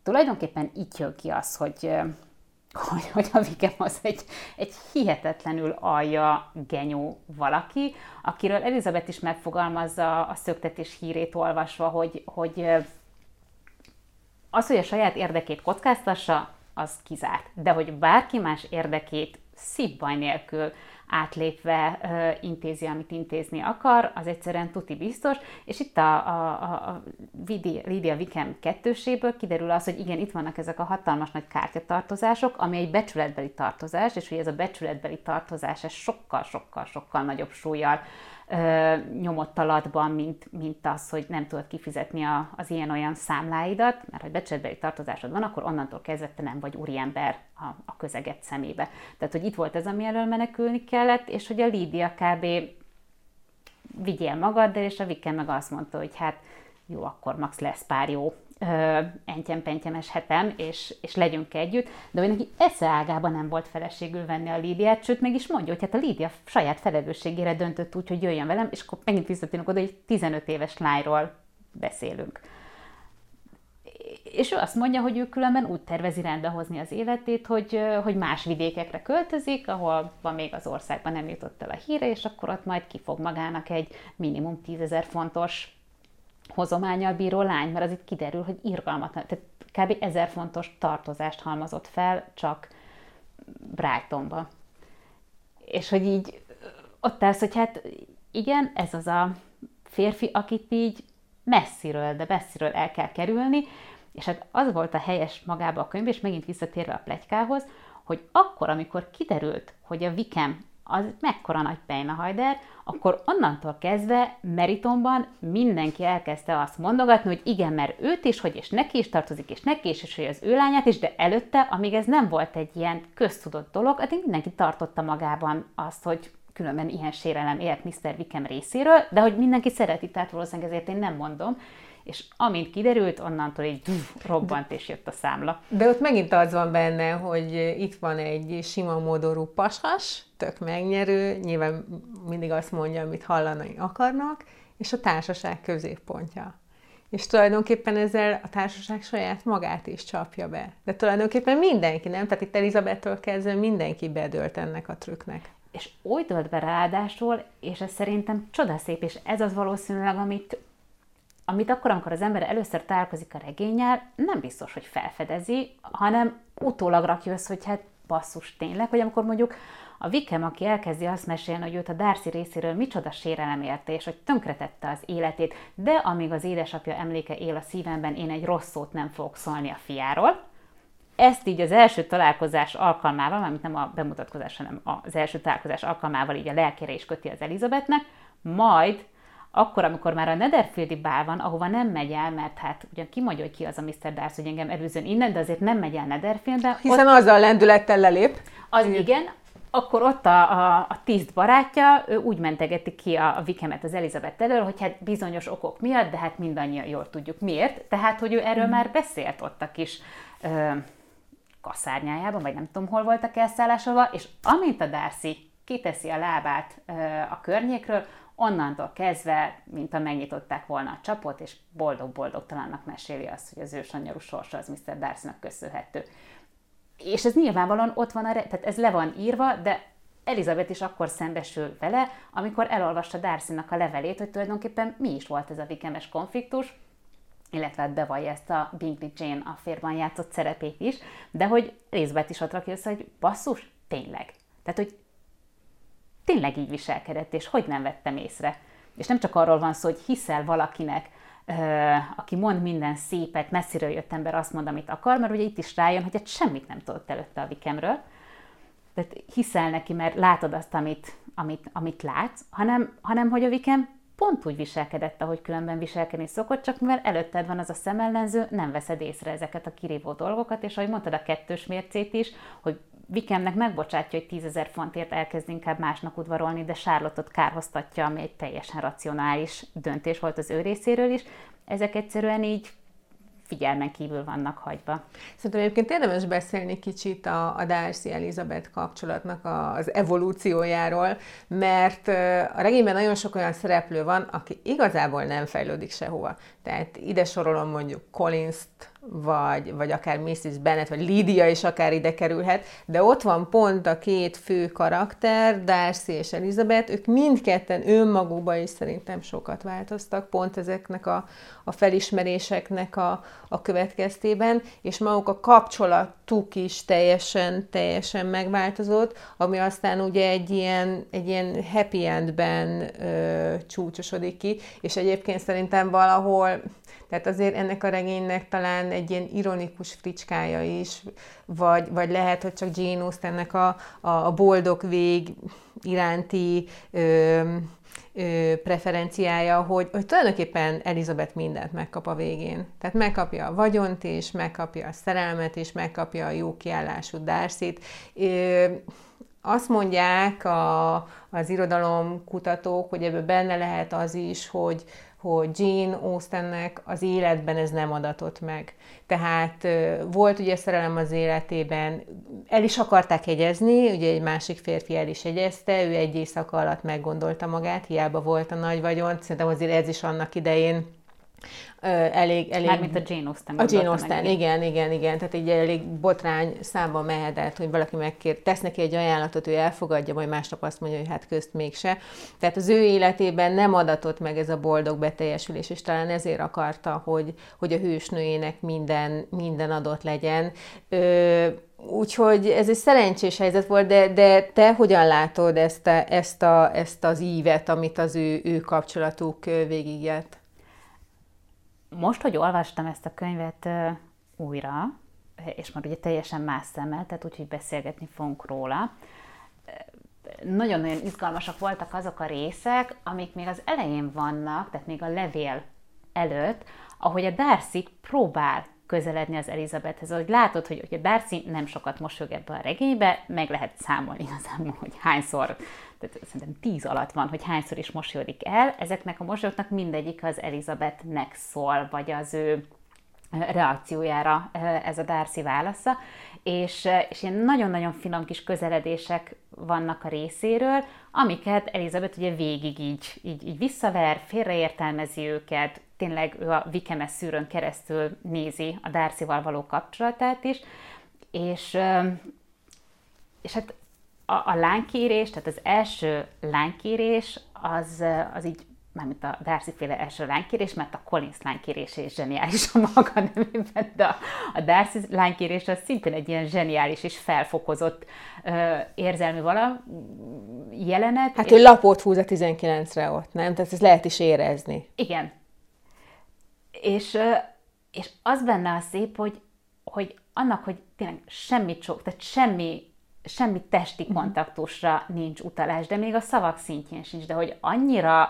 tulajdonképpen itt jön ki az, hogy, hogy, hogy a Vikem az egy, egy hihetetlenül alja genyó valaki, akiről Elizabeth is megfogalmazza a szöktetés hírét olvasva, hogy, hogy az, hogy a saját érdekét kockáztassa, az kizárt. De hogy bárki más érdekét szívbaj nélkül átlépve uh, intézi, amit intézni akar, az egyszerűen tuti biztos, és itt a, a, a Lydia Wickham kettőséből kiderül az, hogy igen, itt vannak ezek a hatalmas nagy kártyatartozások, ami egy becsületbeli tartozás, és hogy ez a becsületbeli tartozás, ez sokkal-sokkal-sokkal nagyobb súlyjal ö, nyomott alatban, mint, mint az, hogy nem tudod kifizetni a, az ilyen-olyan számláidat, mert ha becsületbeli tartozásod van, akkor onnantól kezdve te nem vagy úriember a, a közeget szemébe. Tehát, hogy itt volt ez, ami elől menekülni kellett, és hogy a Lídia kb. vigyél magaddal, és a Viken meg azt mondta, hogy hát jó, akkor max lesz pár jó entyem-pentyemes hetem, és, és legyünk együtt, de hogy neki esze ágában nem volt feleségül venni a Lídiát, sőt meg is mondja, hogy hát a Lídia saját felelősségére döntött úgy, hogy jöjjön velem, és akkor megint visszatérünk oda, hogy 15 éves lányról beszélünk. És ő azt mondja, hogy ő különben úgy tervezi rendbehozni az életét, hogy, hogy más vidékekre költözik, ahol van még az országban nem jutott el a híre, és akkor ott majd kifog magának egy minimum 10 ezer fontos hozományjal bíró lány, mert az itt kiderül, hogy irgalmatlan, tehát kb. ezer fontos tartozást halmozott fel csak Brightonba. És hogy így ott állsz, hogy hát igen, ez az a férfi, akit így messziről, de messziről el kell kerülni, és hát az volt a helyes magába a könyv, és megint visszatérve a plegykához, hogy akkor, amikor kiderült, hogy a Vikem az mekkora nagy pejnahajder, akkor onnantól kezdve Meritonban mindenki elkezdte azt mondogatni, hogy igen, mert őt is, hogy és neki is tartozik, és neki is, és hogy az ő lányát is, de előtte, amíg ez nem volt egy ilyen köztudott dolog, addig mindenki tartotta magában azt, hogy különben ilyen sérelem élt Mr. Wickham részéről, de hogy mindenki szereti, tehát valószínűleg ezért én nem mondom és amint kiderült, onnantól így robbant és jött a számla. De ott megint az van benne, hogy itt van egy sima modorú pasas, tök megnyerő, nyilván mindig azt mondja, amit hallani akarnak, és a társaság középpontja. És tulajdonképpen ezzel a társaság saját magát is csapja be. De tulajdonképpen mindenki, nem? Tehát itt Elizabettől kezdve mindenki bedölt ennek a trükknek. És úgy dölt be ráadásul, és ez szerintem csodaszép, és ez az valószínűleg, amit amit akkor, amikor az ember először találkozik a regényel, nem biztos, hogy felfedezi, hanem utólag rakja össze, hogy hát basszus tényleg, hogy amikor mondjuk a Vikem, aki elkezdi azt mesélni, hogy őt a Darcy részéről micsoda sérelem érte, és hogy tönkretette az életét, de amíg az édesapja emléke él a szívemben, én egy rossz szót nem fogok szólni a fiáról. Ezt így az első találkozás alkalmával, mármint nem a bemutatkozás, hanem az első találkozás alkalmával így a lelkére is köti az Elizabethnek, majd akkor, amikor már a Netherfieldi bál van, ahova nem megy el, mert hát ugyan ki mondja, hogy ki az a Mr. Darcy, hogy engem előzön innen, de azért nem megy el Netherfieldbe. Hiszen ott, azzal lendülettel lelép. Az igen, igen akkor ott a, a, a tiszt barátja, ő úgy mentegeti ki a, a Vikemet az Elizabeth elől, hogy hát bizonyos okok miatt, de hát mindannyian jól tudjuk miért. Tehát, hogy ő erről mm. már beszélt ott a kis ö, kaszárnyájában, vagy nem tudom, hol voltak elszállásolva, és amint a Darcy kiteszi a lábát ö, a környékről, onnantól kezdve, mint a megnyitották volna a csapot, és boldog-boldogtalannak meséli azt, hogy az ő sanyarú sorsa az Mr. Darcy-nak köszönhető. És ez nyilvánvalóan ott van, a, tehát ez le van írva, de Elizabeth is akkor szembesül vele, amikor elolvasta darcy a levelét, hogy tulajdonképpen mi is volt ez a vikemes konfliktus, illetve hát bevallja ezt a Bingley Jane a férban játszott szerepét is, de hogy Elizabeth is ott rakja össze, hogy basszus, tényleg. Tehát, hogy tényleg így viselkedett, és hogy nem vettem észre. És nem csak arról van szó, hogy hiszel valakinek, aki mond minden szépet, messziről jött ember azt mond, amit akar, mert ugye itt is rájön, hogy egy semmit nem tudott előtte a vikemről. Tehát hiszel neki, mert látod azt, amit, amit, amit látsz, hanem, hanem hogy a vikem pont úgy viselkedett, ahogy különben viselkedni szokott, csak mivel előtted van az a szemellenző, nem veszed észre ezeket a kirívó dolgokat, és ahogy mondtad a kettős mércét is, hogy Vikemnek megbocsátja, hogy 10 ezer fontért elkezd inkább másnak udvarolni, de Charlotte-ot kárhoztatja, ami egy teljesen racionális döntés volt az ő részéről is. Ezek egyszerűen így figyelmen kívül vannak hagyva. Szerintem egyébként érdemes beszélni kicsit a, a Darcy Elizabeth kapcsolatnak az evolúciójáról, mert a regényben nagyon sok olyan szereplő van, aki igazából nem fejlődik sehova. Tehát ide sorolom mondjuk Collins-t, vagy, vagy akár Mrs. Bennet, vagy Lídia is akár ide kerülhet, de ott van pont a két fő karakter, Darcy és Elizabeth, ők mindketten önmagukban is szerintem sokat változtak, pont ezeknek a, a felismeréseknek a, a következtében, és maguk a kapcsolatuk is teljesen, teljesen megváltozott, ami aztán ugye egy ilyen, egy ilyen happy endben ö, csúcsosodik ki, és egyébként szerintem valahol tehát azért ennek a regénynek talán egy ilyen ironikus fricskája is, vagy, vagy lehet, hogy csak Jane Austennek a, a, boldog vég iránti ö, ö, preferenciája, hogy, hogy tulajdonképpen Elizabeth mindent megkap a végén. Tehát megkapja a vagyont is, megkapja a szerelmet is, megkapja a jó kiállású darcy azt mondják a, az irodalomkutatók, hogy ebből benne lehet az is, hogy, hogy Jane Austennek az életben ez nem adatott meg. Tehát volt ugye szerelem az életében, el is akarták hegyezni, ugye egy másik férfi el is hegyezte, ő egy éjszaka alatt meggondolta magát, hiába volt a nagy vagyon, szerintem azért ez is annak idején elég, elég... Mármint a Jane Austen. A Jane Austen, meg. igen, igen, igen. Tehát egy elég botrány számba mehetett, hogy valaki megkér, tesz neki egy ajánlatot, ő elfogadja, majd másnap azt mondja, hogy hát közt mégse. Tehát az ő életében nem adatott meg ez a boldog beteljesülés, és talán ezért akarta, hogy, hogy a hősnőjének minden, minden adott legyen. Ö, Úgyhogy ez egy szerencsés helyzet volt, de, de te hogyan látod ezt, a, ezt, a, ezt az ívet, amit az ő, ő kapcsolatuk végigjött? Most, hogy olvastam ezt a könyvet újra, és már ugye teljesen más szemmel, tehát úgyhogy beszélgetni fogunk róla, nagyon-nagyon izgalmasak voltak azok a részek, amik még az elején vannak, tehát még a levél előtt, ahogy a Darcy próbál közeledni az Elizabethhez, hogy látod, hogy, a Darcy nem sokat mosog ebbe a regénybe, meg lehet számolni igazából, hogy hányszor, szerintem tíz alatt van, hogy hányszor is mosolyodik el. Ezeknek a mosolyoknak mindegyik az Elizabethnek szól, vagy az ő reakciójára ez a Darcy válasza, és, és ilyen nagyon-nagyon finom kis közeledések vannak a részéről, amiket Elizabeth ugye végig így, így, így visszaver, félreértelmezi őket, tényleg ő a Vikemes szűrőn keresztül nézi a Darcy-val való kapcsolatát is, és, és hát a, a lánykérés, tehát az első lánykérés, az, az így mármint a Darcy féle első lánykérés, mert a Collins lánykérése is zseniális a maga nemében, de a, a Darcy lánykérés az szintén egy ilyen zseniális és felfokozott ö, érzelmű vala jelenet. Hát és... ő lapot húz a 19-re ott, nem? Tehát ezt lehet is érezni. Igen. És, és az benne a szép, hogy, hogy annak, hogy tényleg semmi csók, tehát semmi semmi testi mhm. kontaktusra nincs utalás, de még a szavak szintjén sincs, de hogy annyira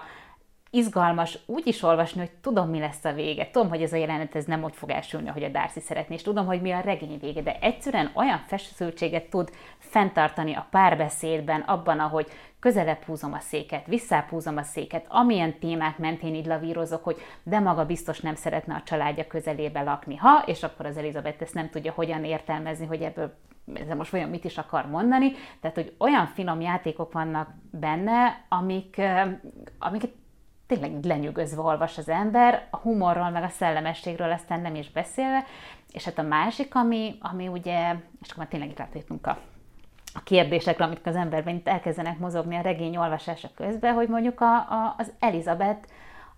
izgalmas úgy is olvasni, hogy tudom, mi lesz a vége. Tudom, hogy ez a jelenet ez nem ott fog elsülni, hogy a Darcy szeretné, és tudom, hogy mi a regény vége, de egyszerűen olyan feszültséget tud fenntartani a párbeszédben, abban, ahogy közelebb húzom a széket, visszább húzom a széket, amilyen témák mentén így lavírozok, hogy de maga biztos nem szeretne a családja közelébe lakni. Ha, és akkor az Elizabeth ezt nem tudja hogyan értelmezni, hogy ebből ez most olyan mit is akar mondani, tehát hogy olyan finom játékok vannak benne, amik, amiket tényleg lenyűgözve olvas az ember, a humorról, meg a szellemességről aztán nem is beszélve, és hát a másik, ami, ami ugye, és akkor már tényleg itt rátértünk a, a kérdésekre, amit az emberben itt elkezdenek mozogni a regény olvasása közben, hogy mondjuk a, a, az Elizabeth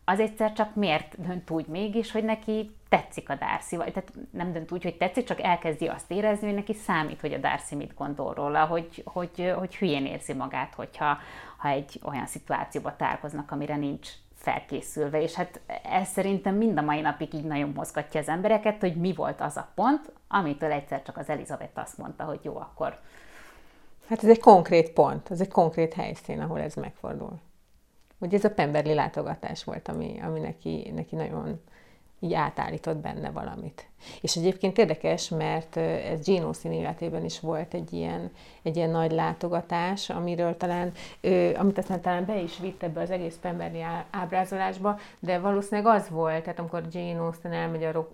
az egyszer csak miért dönt úgy mégis, hogy neki tetszik a Darcy, vagy tehát nem dönt úgy, hogy tetszik, csak elkezdi azt érezni, hogy neki számít, hogy a Darcy mit gondol róla, hogy, hogy, hogy hülyén érzi magát, hogyha ha egy olyan szituációba találkoznak, amire nincs felkészülve, és hát ez szerintem mind a mai napig így nagyon mozgatja az embereket, hogy mi volt az a pont, amitől egyszer csak az Elizabeth azt mondta, hogy jó, akkor... Hát ez egy konkrét pont, ez egy konkrét helyszín, ahol ez megfordul. Ugye ez a Pemberli látogatás volt, ami, ami neki, neki nagyon így átállított benne valamit. És egyébként érdekes, mert ez Gene Austen életében is volt egy ilyen, egy ilyen nagy látogatás, amiről talán, amit aztán talán be is vitt ebbe az egész Pemberley ábrázolásba, de valószínűleg az volt, tehát amikor Jane Austen elmegy a ro-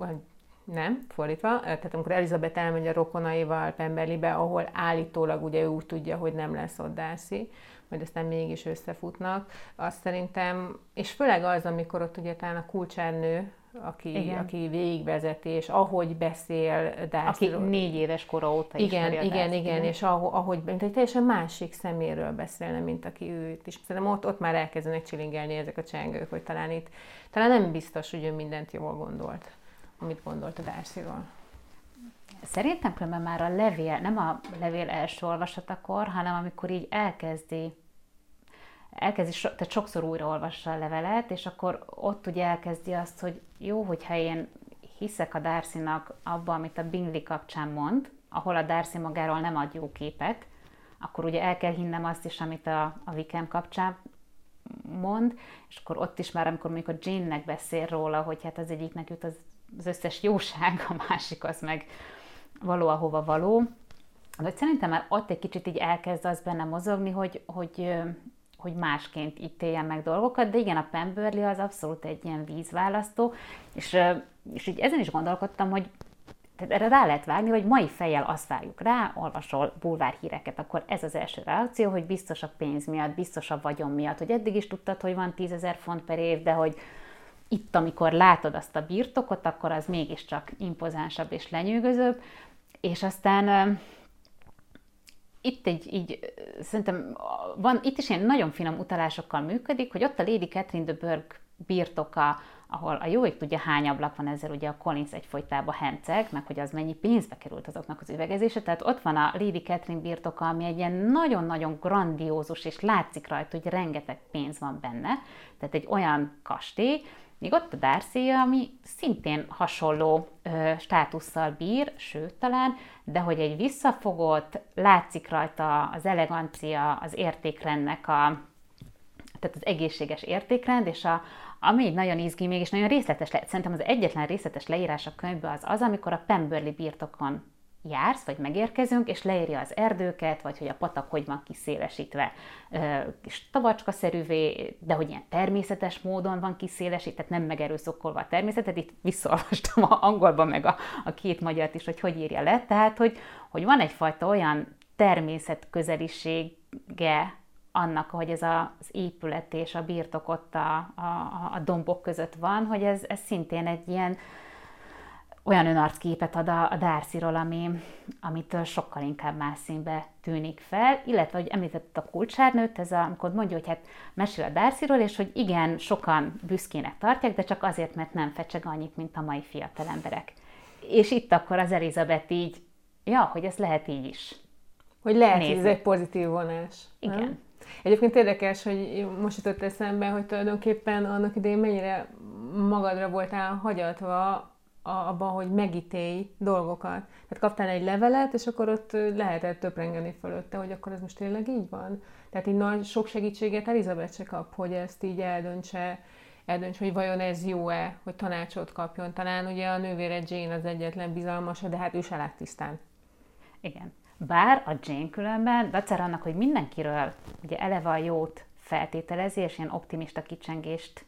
nem, fordítva, tehát amikor Elizabeth elmegy a rokonaival Pemberleybe, ahol állítólag ugye ő úgy tudja, hogy nem lesz ott Darcy, majd aztán mégis összefutnak, azt szerintem, és főleg az, amikor ott ugye talán a kulcsárnő, aki, aki végigvezeti, és ahogy beszél Darcy. Aki négy éves kora óta igen, igen, igen, igen, és ahogy, mint egy teljesen másik szeméről beszélne, mint aki őt is. Szerintem ott, ott már elkezdenek csilingelni ezek a csengők, hogy talán itt, talán nem biztos, hogy ő mindent jól gondolt, amit gondolt a Darcyról. Szerintem különben már a levél, nem a levél első olvasatakor, hanem amikor így elkezdi elkezdi, tehát sokszor újra olvassa a levelet, és akkor ott ugye elkezdi azt, hogy jó, hogyha én hiszek a darcy abban, amit a Bingley kapcsán mond, ahol a Darcy magáról nem ad jó képet, akkor ugye el kell hinnem azt is, amit a, a Wickham kapcsán mond, és akkor ott is már, amikor mondjuk a Jane-nek beszél róla, hogy hát az egyiknek jut az, az összes jóság, a másik az meg való, ahova való. De szerintem már ott egy kicsit így elkezd az benne mozogni, hogy, hogy hogy másként ítéljen meg dolgokat, de igen, a Pemberley az abszolút egy ilyen vízválasztó, és, és így ezen is gondolkodtam, hogy tehát erre rá lehet vágni, hogy mai fejjel azt várjuk rá, olvasol bulvárhíreket, akkor ez az első reakció, hogy biztos a pénz miatt, biztos a vagyon miatt, hogy eddig is tudtad, hogy van 10 ezer font per év, de hogy itt, amikor látod azt a birtokot, akkor az mégiscsak impozánsabb és lenyűgözőbb, és aztán itt egy így, szerintem van, itt is ilyen nagyon finom utalásokkal működik, hogy ott a Lady Catherine de Burgh birtoka, ahol a jó ég tudja hány ablak van, ezzel ugye a Collins egyfolytában henceg, meg hogy az mennyi pénzbe került azoknak az üvegezése. Tehát ott van a Lady Catherine birtoka, ami egy ilyen nagyon-nagyon grandiózus, és látszik rajta, hogy rengeteg pénz van benne. Tehát egy olyan kastély, Míg ott a Darcy, ami szintén hasonló ö, státusszal bír, sőt talán, de hogy egy visszafogott, látszik rajta az elegancia, az értékrendnek a, tehát az egészséges értékrend, és a, ami nagyon izgi még, és nagyon részletes lehet. Szerintem az egyetlen részletes leírás a könyvben az az, amikor a Pemberley birtokon jársz, vagy megérkezünk, és leírja az erdőket, vagy hogy a patak hogy van kiszélesítve kis tavacskaszerűvé, de hogy ilyen természetes módon van kiszélesítve, tehát nem megerőszakolva a természetet. Itt visszaolvastam a angolban meg a, a két magyart is, hogy hogy írja le. Tehát, hogy, hogy van egyfajta olyan természet közelisége annak, hogy ez a, az épület és a birtok ott a, a, a dombok között van, hogy ez, ez szintén egy ilyen olyan önarcképet ad a, a Darcyról, ami, amitől sokkal inkább más színbe tűnik fel, illetve, hogy említett a kulcsárnőt, ez a, amikor mondja, hogy hát mesél a Darcyról, és hogy igen, sokan büszkének tartják, de csak azért, mert nem fecseg annyit, mint a mai fiatal emberek. És itt akkor az Elizabeth így, ja, hogy ez lehet így is. Hogy lehet, nézni. hogy ez egy pozitív vonás. Igen. Nem? Egyébként érdekes, hogy most jutott eszembe, hogy tulajdonképpen annak idején mennyire magadra voltál hagyatva abban, hogy megítélj dolgokat. Tehát kaptál egy levelet, és akkor ott lehetett töprengeni fölötte, hogy akkor ez most tényleg így van. Tehát így nagy sok segítséget Elizabeth se kap, hogy ezt így eldöntse, eldöntse, hogy vajon ez jó-e, hogy tanácsot kapjon. Talán ugye a nővére Jane az egyetlen bizalmasa, de hát ő se lát tisztán. Igen. Bár a Jane különben, dacer annak, hogy mindenkiről ugye eleve a jót feltételezi, és ilyen optimista kicsengést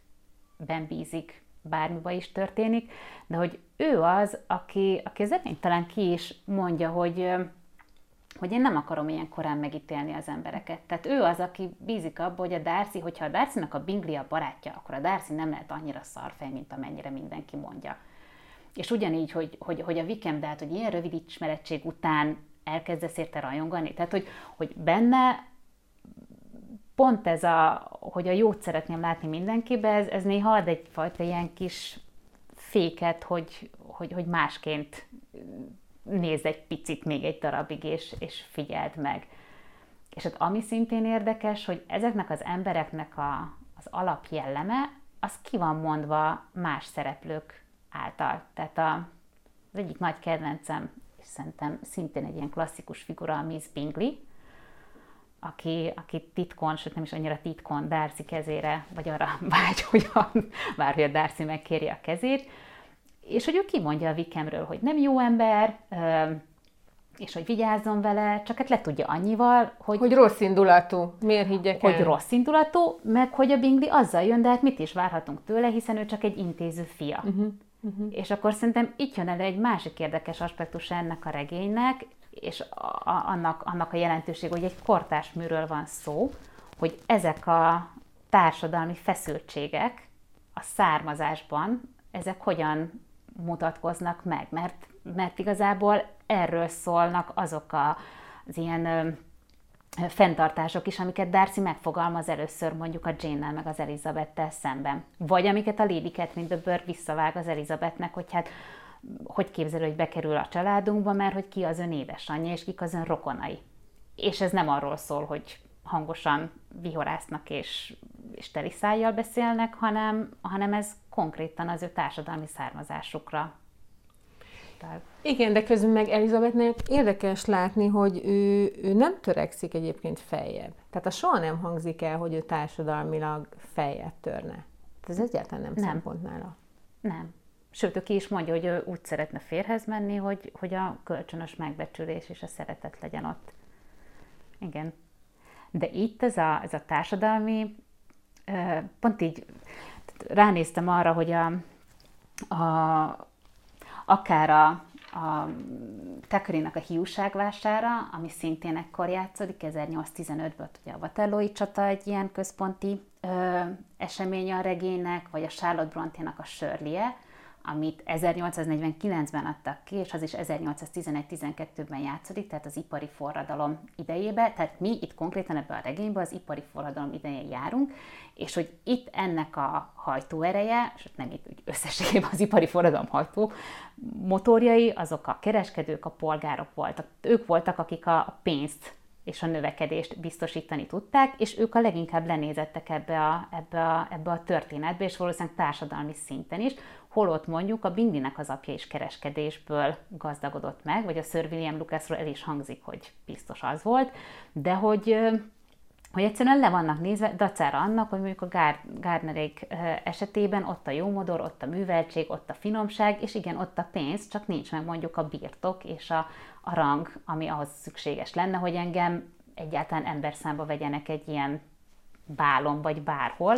ben bízik bármiba is történik, de hogy ő az, aki, aki az talán ki is mondja, hogy, hogy én nem akarom ilyen korán megítélni az embereket. Tehát ő az, aki bízik abba, hogy a Darcy, hogyha a Darcy-nak a Bingley a barátja, akkor a Darcy nem lehet annyira szarfej, mint amennyire mindenki mondja. És ugyanígy, hogy, hogy, hogy a Wickham, de hát, hogy ilyen rövid ismerettség után elkezdesz érte rajongani. Tehát, hogy, hogy benne pont ez a, hogy a jót szeretném látni mindenkibe, ez, ez néha ad egyfajta ilyen kis féket, hogy, hogy, hogy másként nézd egy picit még egy darabig, és, és figyeld meg. És hát ami szintén érdekes, hogy ezeknek az embereknek a, az alapjelleme, az ki van mondva más szereplők által. Tehát a, az egyik nagy kedvencem, és szerintem szintén egy ilyen klasszikus figura, a Miss Bingley, aki, aki titkon, sőt nem is annyira titkon Darcy kezére, vagy arra vágy, hogy a, bár hogy a Darcy megkéri a kezét, és hogy ő kimondja a Vikemről, hogy nem jó ember, és hogy vigyázzon vele, csak hát le tudja annyival, hogy... Hogy rossz indulatú. Miért higgyek el? Hogy rossz indulatú, meg hogy a Bingley azzal jön, de hát mit is várhatunk tőle, hiszen ő csak egy intéző fia. Uh-huh. Uh-huh. És akkor szerintem itt jön elő egy másik érdekes aspektus ennek a regénynek, és a, annak, annak a jelentőség, hogy egy kortás műről van szó, hogy ezek a társadalmi feszültségek a származásban, ezek hogyan mutatkoznak meg, mert, mert igazából erről szólnak azok a, az ilyen ö, fenntartások is, amiket Darcy megfogalmaz először mondjuk a Jane-nel meg az Elizabeth-tel szemben. Vagy amiket a Lady Catherine de Burgh visszavág az Elizabethnek, hogy hát hogy képzel, hogy bekerül a családunkba, mert hogy ki az ön édesanyja, és kik az ön rokonai. És ez nem arról szól, hogy hangosan vihorásznak és, és teliszájjal beszélnek, hanem, hanem ez konkrétan az ő társadalmi származásukra. Tehát... Igen, de közben meg Elizabethnek érdekes látni, hogy ő, ő nem törekszik egyébként feljebb. Tehát a soha nem hangzik el, hogy ő társadalmilag feljebb törne. Ez egyáltalán nem, nem. szempont nála. Nem. Sőt, ő ki is mondja, hogy ő úgy szeretne férhez menni, hogy, hogy a kölcsönös megbecsülés és a szeretet legyen ott. Igen. De itt ez a, ez a társadalmi, pont így ránéztem arra, hogy a, a, akár a, a Tekerinek a hiúságvására, ami szintén ekkor játszódik, 1815-ben ugye a Waterloo-i csata egy ilyen központi ö, esemény a regénynek, vagy a Charlotte Bronte-nak a Sörlie, amit 1849-ben adtak ki, és az is 1811-12-ben játszódik, tehát az ipari forradalom idejébe, tehát mi itt konkrétan ebben a regényben az ipari forradalom idején járunk, és hogy itt ennek a hajtóereje, és nem itt összességében az ipari forradalom hajtó motorjai, azok a kereskedők, a polgárok voltak. Ők voltak, akik a pénzt és a növekedést biztosítani tudták, és ők a leginkább lenézettek ebbe a, ebbe a, ebbe a történetbe, és valószínűleg társadalmi szinten is, holott mondjuk a Binglinek az apja is kereskedésből gazdagodott meg, vagy a Sir William Lucasról el is hangzik, hogy biztos az volt, de hogy hogy egyszerűen le vannak nézve, dacára annak, hogy mondjuk a Gardnerék esetében ott a jó modor, ott a műveltség, ott a finomság, és igen, ott a pénz, csak nincs meg mondjuk a birtok és a, a rang, ami ahhoz szükséges lenne, hogy engem egyáltalán emberszámba vegyenek egy ilyen bálon vagy bárhol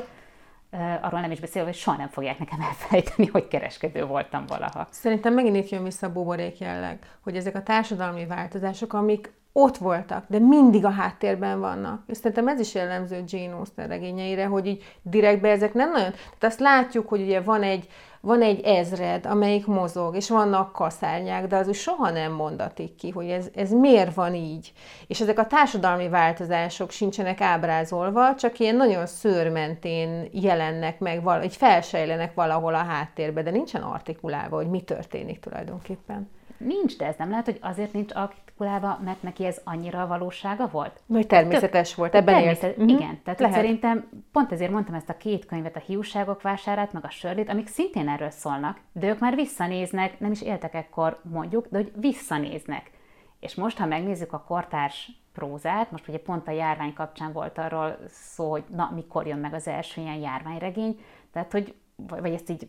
arról nem is beszélve, hogy soha nem fogják nekem elfelejteni, hogy kereskedő voltam valaha. Szerintem megint itt jön vissza a buborék jelleg, hogy ezek a társadalmi változások, amik ott voltak, de mindig a háttérben vannak. És szerintem ez is jellemző Jane Austen regényeire, hogy így direktbe ezek nem nagyon... Tehát azt látjuk, hogy ugye van egy, van egy ezred, amelyik mozog, és vannak kaszárnyák, de az úgy soha nem mondatik ki, hogy ez, ez miért van így. És ezek a társadalmi változások sincsenek ábrázolva, csak ilyen nagyon szőrmentén jelennek meg, vagy felsejlenek valahol a háttérbe, de nincsen artikulálva, hogy mi történik tulajdonképpen. Nincs, de ez nem lehet, hogy azért nincs artikulálva, mert neki ez annyira a valósága volt? Hogy természetes Tök, volt, ebben természet, élt. Igen, uh-huh. tehát lehet. szerintem pont ezért mondtam ezt a két könyvet, a hiúságok vásárát, meg a sörlét, amik szintén erről szólnak, de ők már visszanéznek, nem is éltek ekkor mondjuk, de hogy visszanéznek. És most, ha megnézzük a kortárs prózát, most ugye pont a járvány kapcsán volt arról szó, hogy na, mikor jön meg az első ilyen járványregény, tehát hogy vagy ezt így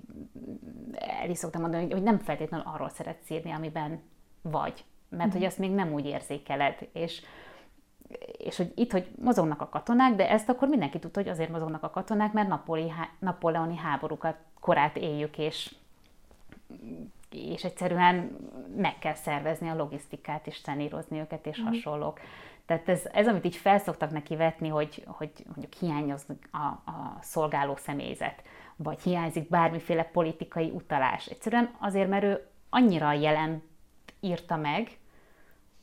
el is szoktam mondani, hogy nem feltétlenül arról szeretsz írni, amiben vagy, mert hogy mhm. azt még nem úgy érzékeled, és és hogy itt, hogy mozognak a katonák, de ezt akkor mindenki tudta, hogy azért mozognak a katonák, mert napoli, napoleoni háborúkat korát éljük, és, és egyszerűen meg kell szervezni a logisztikát, és szenírozni őket, és mm. hasonlók. Tehát ez, ez, amit így felszoktak neki vetni, hogy, hogy mondjuk hiányoznak a, a szolgáló személyzet, vagy hiányzik bármiféle politikai utalás. Egyszerűen azért, mert ő annyira jelen írta meg,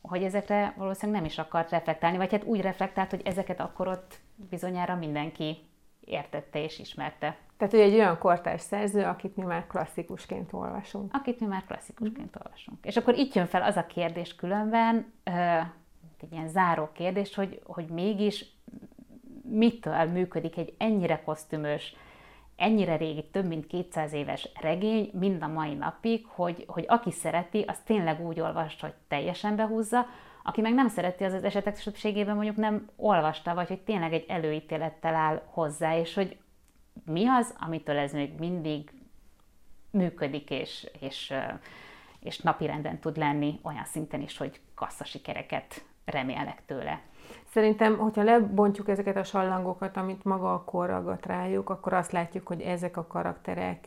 hogy ezekre valószínűleg nem is akart reflektálni, vagy hát úgy reflektált, hogy ezeket akkor ott bizonyára mindenki értette és ismerte. Tehát, hogy egy olyan kortárs szerző, akit mi már klasszikusként olvasunk. Akit mi már klasszikusként mm. olvasunk. És akkor itt jön fel az a kérdés különben, egy ilyen záró kérdés, hogy, hogy mégis mitől működik egy ennyire kosztümös, ennyire régi, több mint 200 éves regény mind a mai napig, hogy, hogy aki szereti, az tényleg úgy olvassa, hogy teljesen behúzza, aki meg nem szereti, az az esetek többségében mondjuk nem olvasta, vagy hogy tényleg egy előítélettel áll hozzá, és hogy mi az, amitől ez még mindig működik, és, és, és napirenden tud lenni olyan szinten is, hogy kasszasikereket remélnek tőle. Szerintem, hogyha lebontjuk ezeket a sallangokat, amit maga a kor ragadt rájuk, akkor azt látjuk, hogy ezek a karakterek,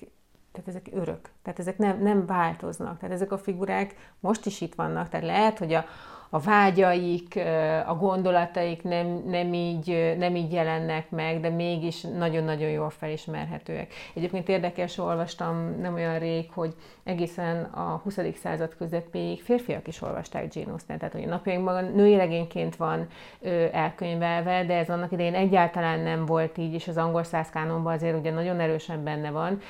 tehát ezek örök. Tehát ezek nem, nem változnak. Tehát ezek a figurák most is itt vannak. Tehát lehet, hogy a, a vágyaik, a gondolataik nem, nem, így, nem így jelennek meg, de mégis nagyon-nagyon jól felismerhetőek. Egyébként érdekes, olvastam nem olyan rég, hogy egészen a 20. század közepéig férfiak is olvasták Jane Austen, tehát hogy a napjainkban női regényként van elkönyvelve, de ez annak idején egyáltalán nem volt így, és az angol százkánonban azért ugye nagyon erősen benne van,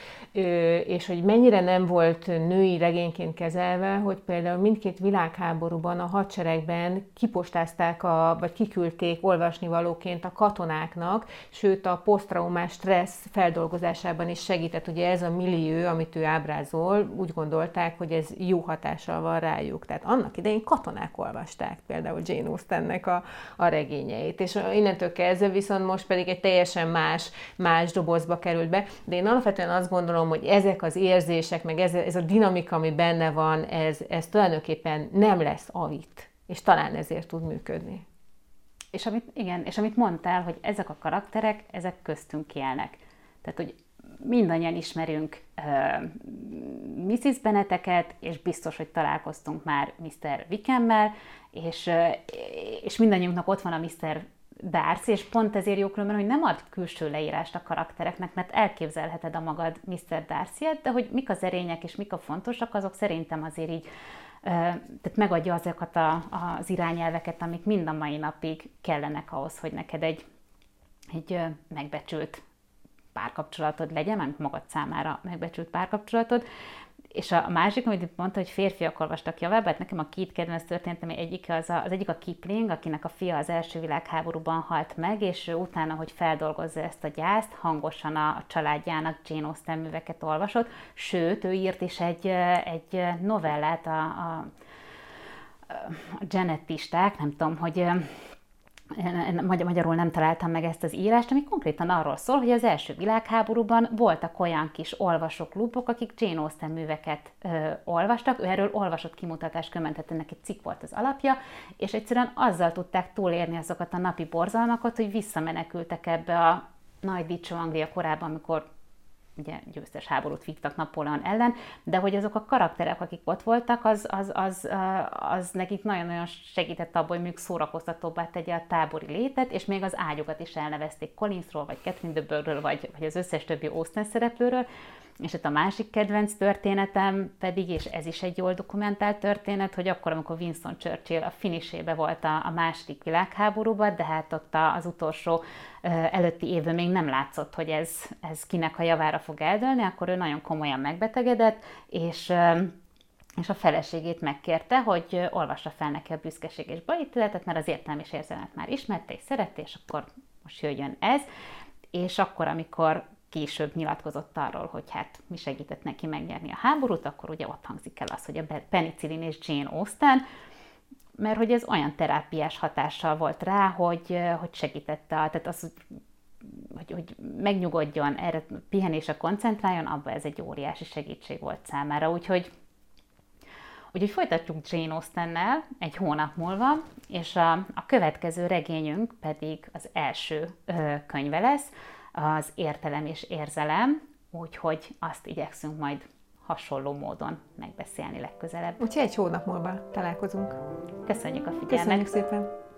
és hogy mennyire nem volt női regényként kezelve, hogy például mindkét világháborúban a hadsereg hadseregben kipostázták, a, vagy kiküldték olvasnivalóként a katonáknak, sőt a posztraumás stressz feldolgozásában is segített. Ugye ez a millió, amit ő ábrázol, úgy gondolták, hogy ez jó hatással van rájuk. Tehát annak idején katonák olvasták például Jane Austennek a, a regényeit. És innentől kezdve viszont most pedig egy teljesen más, más dobozba került be. De én alapvetően azt gondolom, hogy ezek az érzések, meg ez, ez a dinamika, ami benne van, ez, ez tulajdonképpen nem lesz avit és talán ezért tud működni. És amit, igen, és amit mondtál, hogy ezek a karakterek, ezek köztünk élnek. Tehát, hogy mindannyian ismerünk uh, Mrs. Beneteket, és biztos, hogy találkoztunk már Mr. Wickhemmel, és, uh, és mindannyiunknak ott van a Mr. Darcy, és pont ezért jó különben, hogy nem ad külső leírást a karaktereknek, mert elképzelheted a magad Mr. Darcy-et, de hogy mik az erények és mik a fontosak, azok szerintem azért így tehát megadja azokat a, az irányelveket, amik mind a mai napig kellenek ahhoz, hogy neked egy, egy megbecsült párkapcsolatod legyen, mert magad számára megbecsült párkapcsolatod, és a másik, amit mondta, hogy férfiak olvastak javább, hát nekem a két kedvenc történetem egyik az, a, az egyik a Kipling, akinek a fia az első világháborúban halt meg, és utána, hogy feldolgozza ezt a gyászt, hangosan a, a családjának Jane Austen műveket olvasott, sőt, ő írt is egy, egy novellát a, a, a genetisták, nem tudom, hogy magyarul nem találtam meg ezt az írást, ami konkrétan arról szól, hogy az első világháborúban voltak olyan kis olvasóklubok, akik Jane Austen műveket ö, olvastak, ő erről olvasott kimutatás kömentet, ennek egy cikk volt az alapja, és egyszerűen azzal tudták túlérni azokat a napi borzalmakat, hogy visszamenekültek ebbe a nagy dicsó Anglia korában, amikor ugye győztes háborút vívtak Napóleon ellen, de hogy azok a karakterek, akik ott voltak, az, az, az, az nekik nagyon-nagyon segített abban, hogy mondjuk szórakoztatóbbá tegye a tábori létet, és még az ágyokat is elnevezték Collinsról, vagy Catherine de Bourgh-ről, vagy, vagy az összes többi Austen szereplőről, És itt a másik kedvenc történetem pedig, és ez is egy jól dokumentált történet, hogy akkor, amikor Winston Churchill a finisébe volt a, a második világháborúban, de hát ott az utolsó előtti évben még nem látszott, hogy ez, ez kinek a javára fog eldőlni, akkor ő nagyon komolyan megbetegedett, és és a feleségét megkérte, hogy olvassa fel neki a büszkeség és bajítéletet, mert az értelmi és érzelmet már ismerte és szerette, és akkor most jöjjön ez. És akkor, amikor később nyilatkozott arról, hogy hát mi segített neki megnyerni a háborút, akkor ugye ott hangzik el az, hogy a penicillin és Jane Austen, mert hogy ez olyan terápiás hatással volt rá, hogy, hogy segítette, tehát az, hogy, hogy megnyugodjon, erre pihenésre koncentráljon, abban ez egy óriási segítség volt számára. Úgyhogy Úgyhogy folytatjuk Jane Austennel egy hónap múlva, és a, a következő regényünk pedig az első ö, könyve lesz, az Értelem és Érzelem, úgyhogy azt igyekszünk majd hasonló módon megbeszélni legközelebb. Úgyhogy egy hónap múlva találkozunk. Köszönjük a figyelmet! Köszönjük szépen!